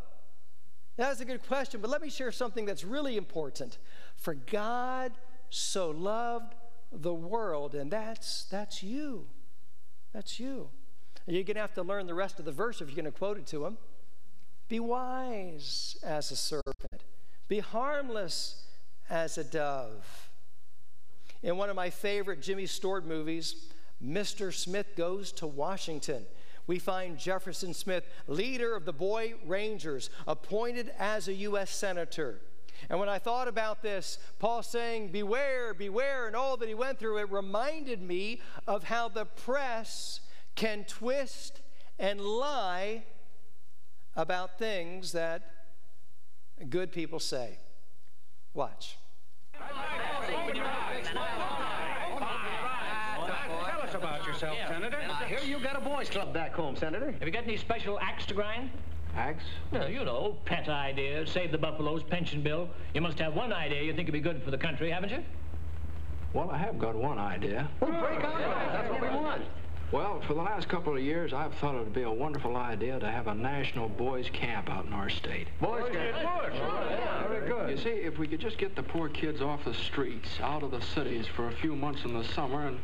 That's a good question, but let me share something that's really important. For God so loved the world, and that's that's you. That's you. You're going to have to learn the rest of the verse if you're going to quote it to him. Be wise as a serpent, be harmless as a dove. In one of my favorite Jimmy Stewart movies, Mr. Smith Goes to Washington, we find Jefferson Smith, leader of the Boy Rangers, appointed as a U.S. Senator. And when I thought about this, Paul saying, Beware, beware, and all that he went through, it reminded me of how the press can twist and lie about things that good people say. Watch. Tell us about yourself, Senator. I hear you got a boys' club back home, Senator. Have you got any special axe to grind? Axe? No, you know, pet ideas, save the buffaloes, pension bill. You must have one idea you think would be good for the country, haven't you? Well, I have got one idea. Well, break out. That's what we want. Well, for the last couple of years, I've thought it would be a wonderful idea to have a national boys' camp out in our state. Boys' camp? Boys. Yeah, very good. You see, if we could just get the poor kids off the streets, out of the cities for a few months in the summer and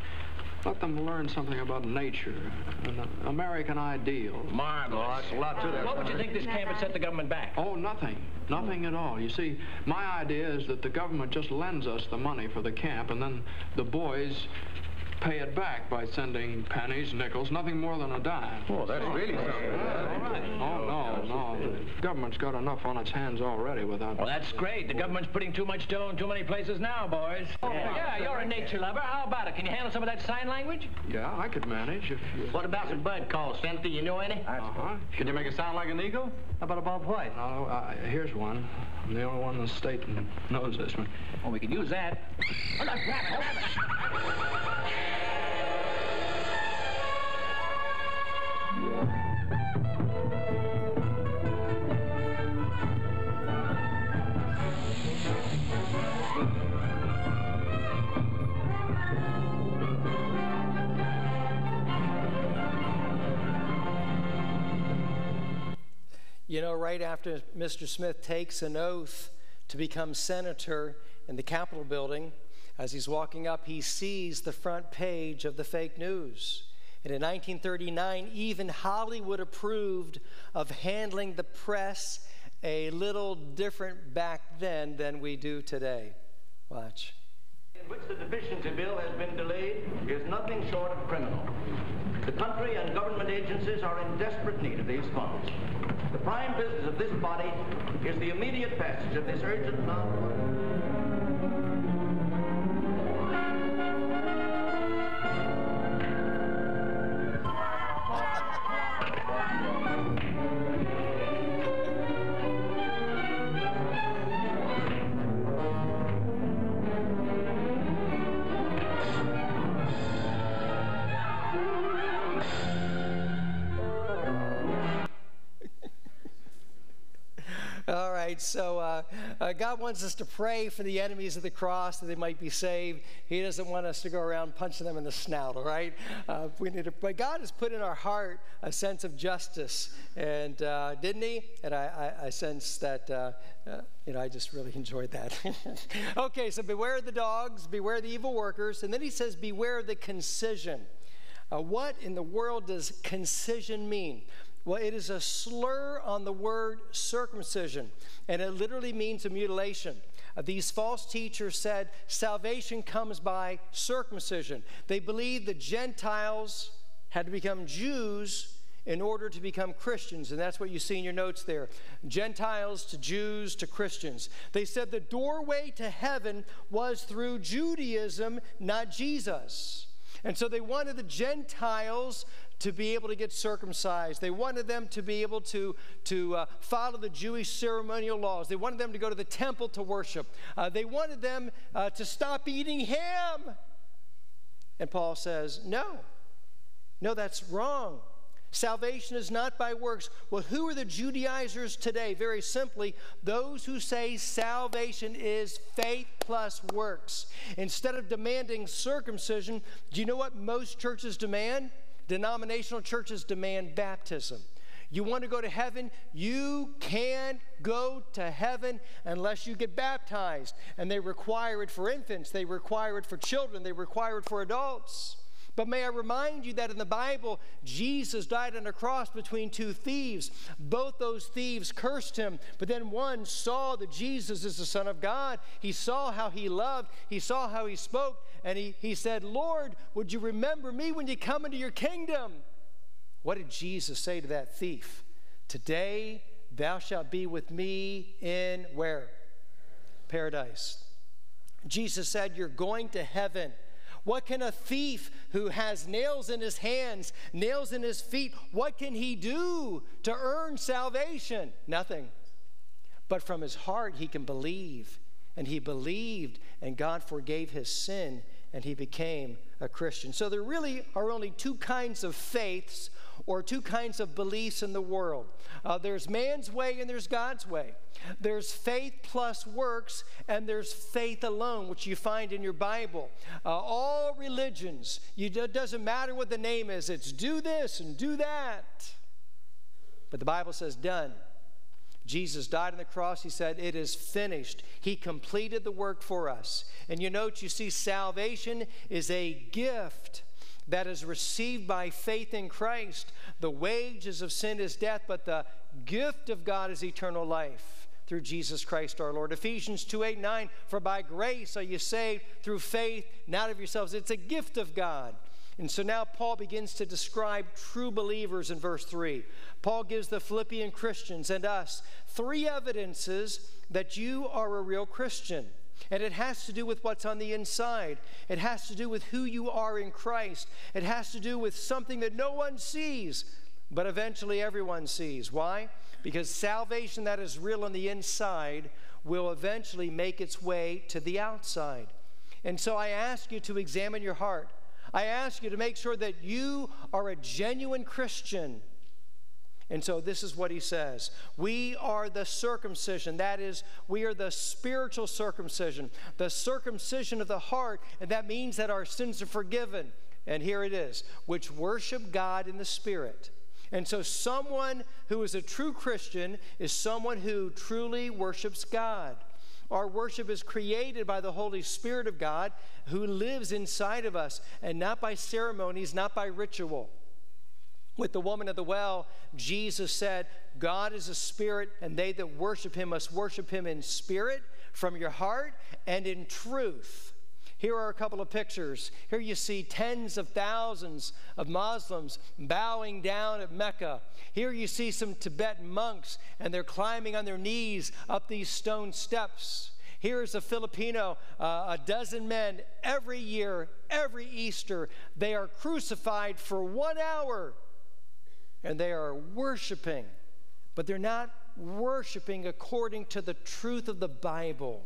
let them learn something about nature and American ideal. Marvelous. Oh, a lot to that. What would you think this camp would set the government back? Oh, nothing. Nothing at all. You see, my idea is that the government just lends us the money for the camp, and then the boys pay it back by sending pennies, nickels, nothing more than a dime. Oh, that's really something. All right. Oh, no, no. The government's got enough on its hands already without... Well, that's great. The government's putting too much dough in too many places now, boys. Oh, yeah. yeah, you're a nature lover. How about it? Can you handle some of that sign language? Yeah, I could manage if you... What about some bird calls, Senator? You know any? Uh-huh. Can you make it sound like an eagle? How about a Bob White? No, uh, here's one. I'm the only one in the state that knows this one. Well, we could use that. You know, right after Mr. Smith takes an oath to become senator in the Capitol building, as he's walking up, he sees the front page of the fake news. And in 1939, even Hollywood approved of handling the press a little different back then than we do today. Watch. In which the deficiency bill has been delayed is nothing short of criminal. The country and government agencies are in desperate need of these funds. The prime business of this body is the immediate passage of this urgent law. So uh, uh, God wants us to pray for the enemies of the cross that they might be saved. He doesn't want us to go around punching them in the snout, all right? Uh, we need to, but God has put in our heart a sense of justice, and uh, didn't He? And I, I, I sense that, uh, uh, you know, I just really enjoyed that. okay, so beware the dogs, beware the evil workers, and then He says, beware the concision. what in the world does concision mean? Well, it is a slur on the word circumcision, and it literally means a mutilation. Uh, these false teachers said salvation comes by circumcision. They believed the Gentiles had to become Jews in order to become Christians. And that's what you see in your notes there Gentiles to Jews to Christians. They said the doorway to heaven was through Judaism, not Jesus. And so they wanted the Gentiles to be able to get circumcised. They wanted them to be able to, to uh, follow the Jewish ceremonial laws. They wanted them to go to the temple to worship. Uh, they wanted them uh, to stop eating ham. And Paul says, no, no, that's wrong. Salvation is not by works. Well, who are the Judaizers today? Very simply, those who say salvation is faith plus works. Instead of demanding circumcision, do you know what most churches demand? Denominational churches demand baptism. You want to go to heaven? You can't go to heaven unless you get baptized. And they require it for infants, they require it for children, they require it for adults. But may I remind you that in the Bible, Jesus died on a cross between two thieves. Both those thieves cursed him, but then one saw that Jesus is the Son of God. He saw how he loved, he saw how he spoke, and he, he said, Lord, would you remember me when you come into your kingdom? What did Jesus say to that thief? Today thou shalt be with me in where? Paradise. Jesus said, You're going to heaven. What can a thief who has nails in his hands, nails in his feet, what can he do to earn salvation? Nothing. But from his heart, he can believe. And he believed, and God forgave his sin, and he became a Christian. So there really are only two kinds of faiths or two kinds of beliefs in the world uh, there's man's way and there's God's way. There's faith plus works, and there's faith alone, which you find in your Bible. Uh, all religions, you, it doesn't matter what the name is, it's do this and do that. But the Bible says, done. Jesus died on the cross. He said, It is finished. He completed the work for us. And you note, you see, salvation is a gift that is received by faith in Christ. The wages of sin is death, but the gift of God is eternal life through Jesus Christ our Lord. Ephesians 2 8 9, for by grace are you saved through faith, not of yourselves. It's a gift of God. And so now Paul begins to describe true believers in verse 3. Paul gives the Philippian Christians and us three evidences that you are a real Christian. And it has to do with what's on the inside. It has to do with who you are in Christ. It has to do with something that no one sees, but eventually everyone sees. Why? Because salvation that is real on the inside will eventually make its way to the outside. And so I ask you to examine your heart. I ask you to make sure that you are a genuine Christian and so this is what he says We are the circumcision. That is, we are the spiritual circumcision, the circumcision of the heart. And that means that our sins are forgiven. And here it is, which worship God in the Spirit. And so, someone who is a true Christian is someone who truly worships God. Our worship is created by the Holy Spirit of God who lives inside of us, and not by ceremonies, not by ritual. With the woman at the well, Jesus said, God is a spirit, and they that worship him must worship him in spirit, from your heart, and in truth. Here are a couple of pictures. Here you see tens of thousands of Muslims bowing down at Mecca. Here you see some Tibetan monks, and they're climbing on their knees up these stone steps. Here's a Filipino, uh, a dozen men every year, every Easter, they are crucified for one hour and they are worshiping, but they're not worshiping according to the truth of the Bible.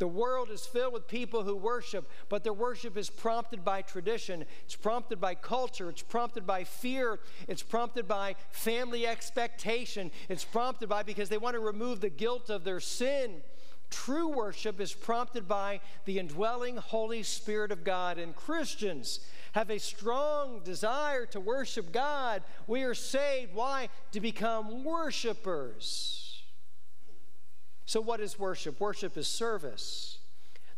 The world is filled with people who worship, but their worship is prompted by tradition. It's prompted by culture. It's prompted by fear. It's prompted by family expectation. It's prompted by because they want to remove the guilt of their sin. True worship is prompted by the indwelling Holy Spirit of God. And Christians have a strong desire to worship God. We are saved. Why? To become worshipers. So, what is worship? Worship is service.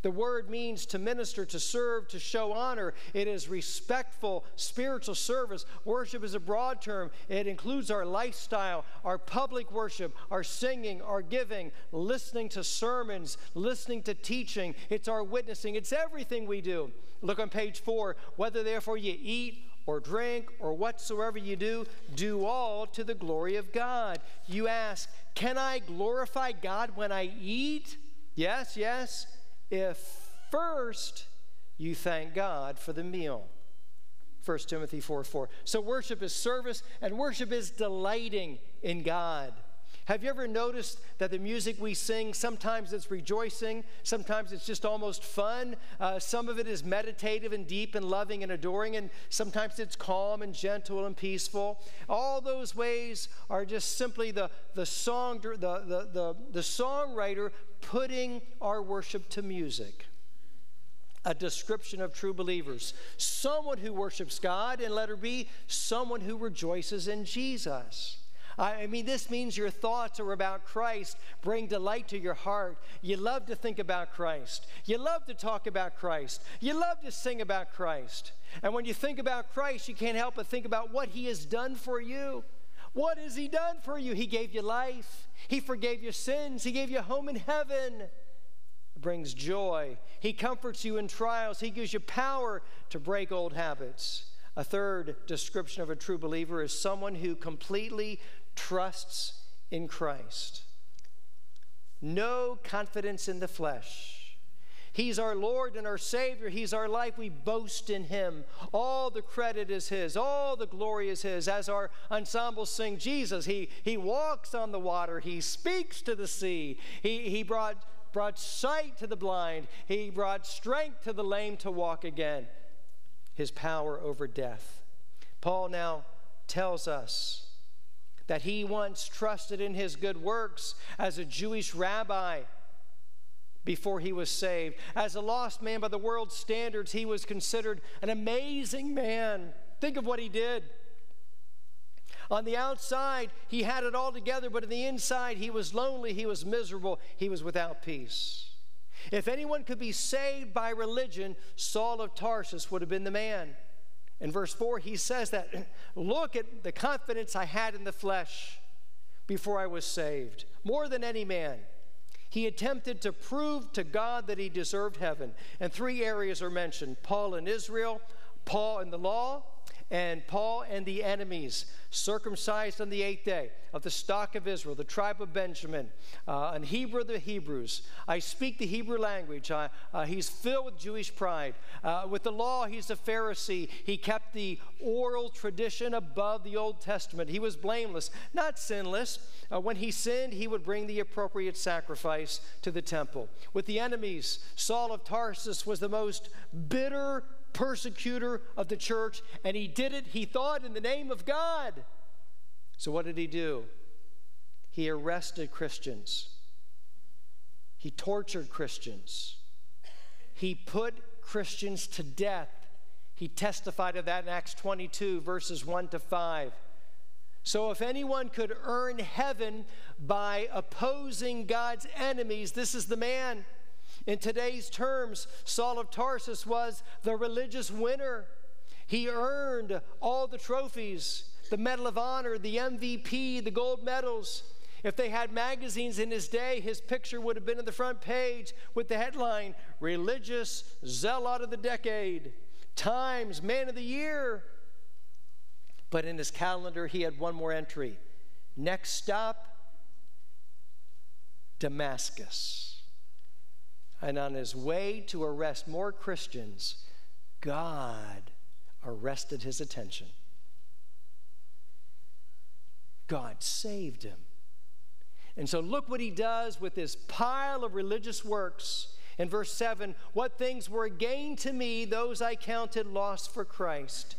The word means to minister, to serve, to show honor. It is respectful spiritual service. Worship is a broad term, it includes our lifestyle, our public worship, our singing, our giving, listening to sermons, listening to teaching. It's our witnessing, it's everything we do. Look on page four. Whether therefore you eat, or drink or whatsoever you do, do all to the glory of God. You ask, Can I glorify God when I eat? Yes, yes if first you thank God for the meal. 1 Timothy 4 4. So worship is service, and worship is delighting in God. Have you ever noticed that the music we sing, sometimes it's rejoicing, sometimes it's just almost fun, uh, some of it is meditative and deep and loving and adoring, and sometimes it's calm and gentle and peaceful. All those ways are just simply the, the, song, the, the, the, the songwriter putting our worship to music. A description of true believers. Someone who worships God, and letter B, someone who rejoices in Jesus. I mean, this means your thoughts are about Christ, bring delight to your heart. You love to think about Christ. You love to talk about Christ. You love to sing about Christ. And when you think about Christ, you can't help but think about what He has done for you. What has He done for you? He gave you life, He forgave your sins, He gave you a home in heaven. It brings joy. He comforts you in trials, He gives you power to break old habits. A third description of a true believer is someone who completely trusts in Christ. No confidence in the flesh. He's our Lord and our Savior. He's our life. We boast in Him. All the credit is His. All the glory is His. As our ensemble sing Jesus, He, he walks on the water. He speaks to the sea. He, he brought, brought sight to the blind. He brought strength to the lame to walk again. His power over death. Paul now tells us that he once trusted in his good works as a Jewish rabbi before he was saved. As a lost man by the world's standards, he was considered an amazing man. Think of what he did. On the outside, he had it all together, but on the inside, he was lonely, he was miserable, he was without peace. If anyone could be saved by religion, Saul of Tarsus would have been the man. In verse 4, he says that, Look at the confidence I had in the flesh before I was saved, more than any man. He attempted to prove to God that he deserved heaven. And three areas are mentioned Paul in Israel, Paul in the law, and Paul and the enemies, circumcised on the eighth day of the stock of Israel, the tribe of Benjamin, uh, an Hebrew of the Hebrews. I speak the Hebrew language. Uh, uh, he's filled with Jewish pride. Uh, with the law, he's a Pharisee. He kept the oral tradition above the Old Testament. He was blameless, not sinless. Uh, when he sinned, he would bring the appropriate sacrifice to the temple. With the enemies, Saul of Tarsus was the most bitter persecutor of the church, and he did it, he thought, in the name of God. So, what did he do? He arrested Christians, he tortured Christians, he put Christians to death. He testified of that in Acts 22, verses 1 to 5. So, if anyone could earn heaven by opposing God's enemies, this is the man. In today's terms, Saul of Tarsus was the religious winner. He earned all the trophies the Medal of Honor, the MVP, the gold medals. If they had magazines in his day, his picture would have been in the front page with the headline Religious Zealot of the Decade, Times Man of the Year. But in his calendar, he had one more entry. Next stop, Damascus. And on his way to arrest more Christians, God arrested his attention. God saved him. And so look what he does with this pile of religious works. In verse 7, what things were gain to me, those I counted lost for Christ.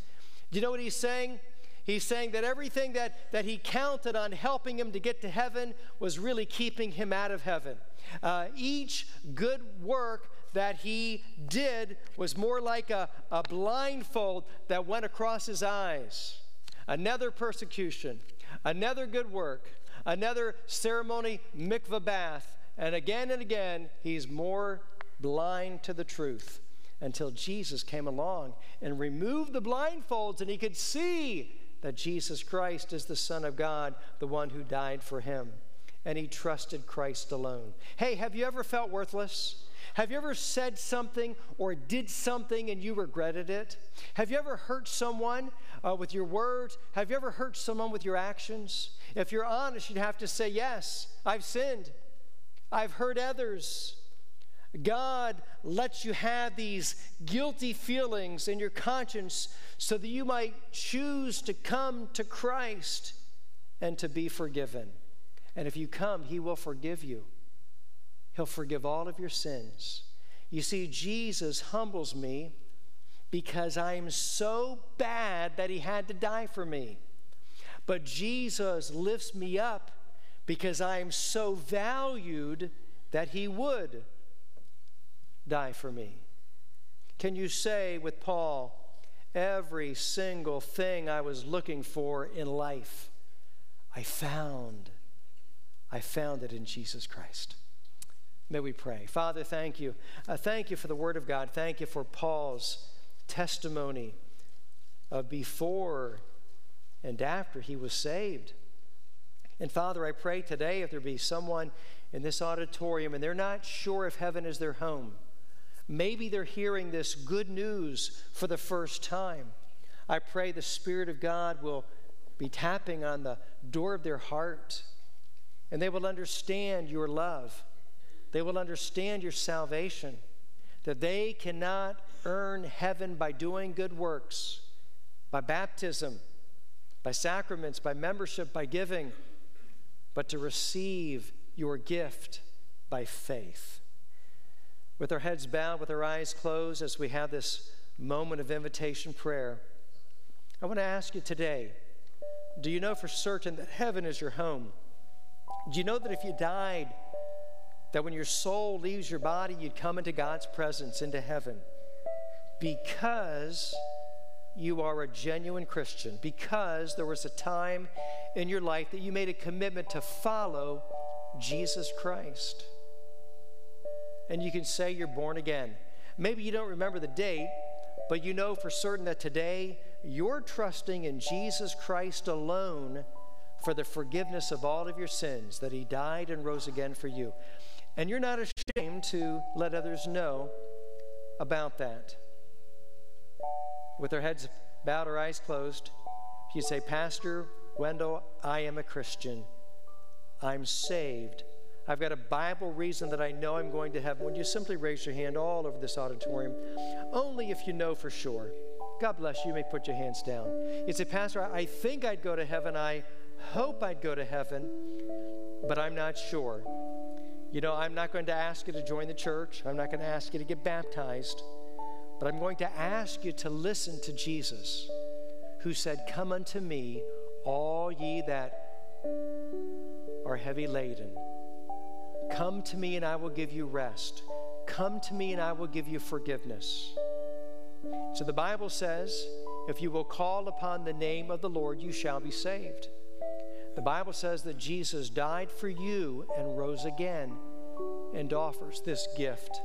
Do you know what he's saying? He's saying that everything that, that he counted on helping him to get to heaven was really keeping him out of heaven. Uh, each good work that he did was more like a, a blindfold that went across his eyes. Another persecution, another good work, another ceremony, mikvah bath, and again and again, he's more blind to the truth until Jesus came along and removed the blindfolds and he could see that Jesus Christ is the Son of God, the one who died for him. And he trusted Christ alone. Hey, have you ever felt worthless? Have you ever said something or did something and you regretted it? Have you ever hurt someone uh, with your words? Have you ever hurt someone with your actions? If you're honest, you'd have to say, Yes, I've sinned. I've hurt others. God lets you have these guilty feelings in your conscience so that you might choose to come to Christ and to be forgiven. And if you come, He will forgive you. He'll forgive all of your sins. You see, Jesus humbles me because I am so bad that He had to die for me. But Jesus lifts me up because I am so valued that He would die for me. Can you say with Paul, every single thing I was looking for in life, I found. I found it in Jesus Christ. May we pray. Father, thank you. Uh, thank you for the Word of God. Thank you for Paul's testimony of before and after he was saved. And Father, I pray today if there be someone in this auditorium and they're not sure if heaven is their home, maybe they're hearing this good news for the first time. I pray the Spirit of God will be tapping on the door of their heart and they will understand your love they will understand your salvation, that they cannot earn heaven by doing good works, by baptism, by sacraments, by membership, by giving, but to receive your gift by faith. With our heads bowed, with our eyes closed, as we have this moment of invitation prayer, I want to ask you today do you know for certain that heaven is your home? Do you know that if you died that when your soul leaves your body, you'd come into God's presence, into heaven, because you are a genuine Christian, because there was a time in your life that you made a commitment to follow Jesus Christ. And you can say you're born again. Maybe you don't remember the date, but you know for certain that today you're trusting in Jesus Christ alone for the forgiveness of all of your sins, that He died and rose again for you. And you're not ashamed to let others know about that. With our heads bowed or eyes closed, you say, Pastor Wendell, I am a Christian. I'm saved. I've got a Bible reason that I know I'm going to heaven. Would you simply raise your hand all over this auditorium? Only if you know for sure. God bless you. You may put your hands down. You say, Pastor, I think I'd go to heaven. I hope I'd go to heaven, but I'm not sure. You know, I'm not going to ask you to join the church, I'm not going to ask you to get baptized, but I'm going to ask you to listen to Jesus, who said, Come unto me, all ye that are heavy laden. Come to me, and I will give you rest. Come to me, and I will give you forgiveness. So the Bible says, if you will call upon the name of the Lord, you shall be saved. The Bible says that Jesus died for you and rose again and offers this gift.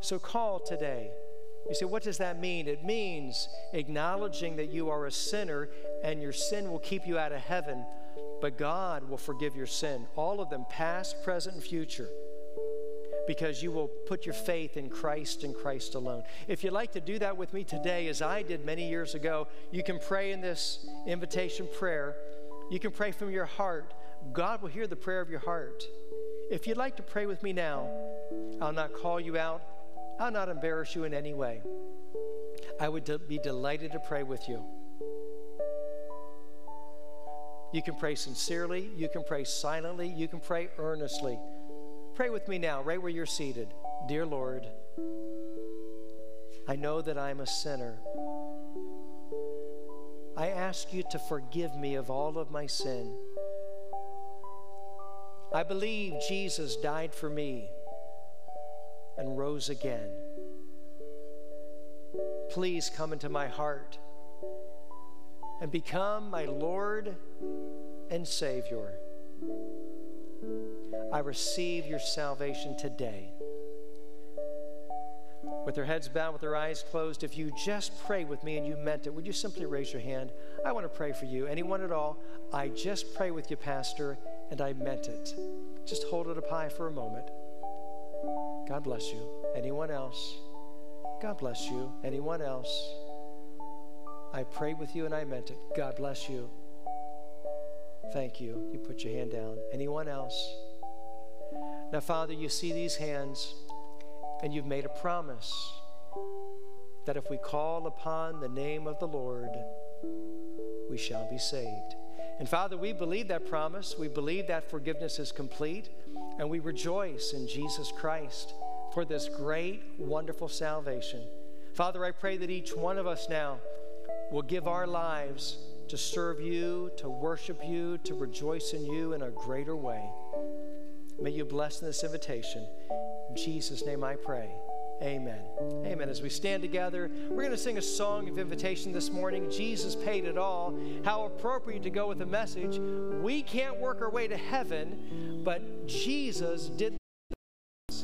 So call today. You say, what does that mean? It means acknowledging that you are a sinner and your sin will keep you out of heaven, but God will forgive your sin, all of them, past, present, and future, because you will put your faith in Christ and Christ alone. If you'd like to do that with me today, as I did many years ago, you can pray in this invitation prayer. You can pray from your heart. God will hear the prayer of your heart. If you'd like to pray with me now, I'll not call you out, I'll not embarrass you in any way. I would de- be delighted to pray with you. You can pray sincerely, you can pray silently, you can pray earnestly. Pray with me now, right where you're seated. Dear Lord, I know that I'm a sinner. I ask you to forgive me of all of my sin. I believe Jesus died for me and rose again. Please come into my heart and become my Lord and Savior. I receive your salvation today. with their heads bowed, with their eyes closed, if you just pray with me and you meant it, would you simply raise your hand? I want to pray for you. Anyone at all? I just pray with you, Pastor, and I meant it. Just hold it up high for a moment. God bless you. Anyone else? God bless you. Anyone else? I prayed with you and I meant it. God bless you. Thank you. You put your hand down. Anyone else? Now, Father, you see these hands and you've made a promise that if we call upon the name of the Lord, we shall be saved. And Father, we believe that promise. We believe that forgiveness is complete. And we rejoice in Jesus Christ for this great, wonderful salvation. Father, I pray that each one of us now will give our lives to serve you, to worship you, to rejoice in you in a greater way. May you bless this invitation. In Jesus' name I pray. Amen. Amen. As we stand together, we're going to sing a song of invitation this morning. Jesus paid it all. How appropriate to go with the message. We can't work our way to heaven, but Jesus did.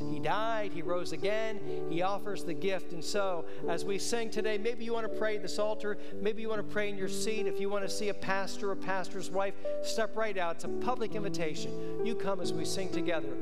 He died, He rose again, He offers the gift. And so, as we sing today, maybe you want to pray at this altar, maybe you want to pray in your seat. If you want to see a pastor or a pastor's wife, step right out. It's a public invitation. You come as we sing together.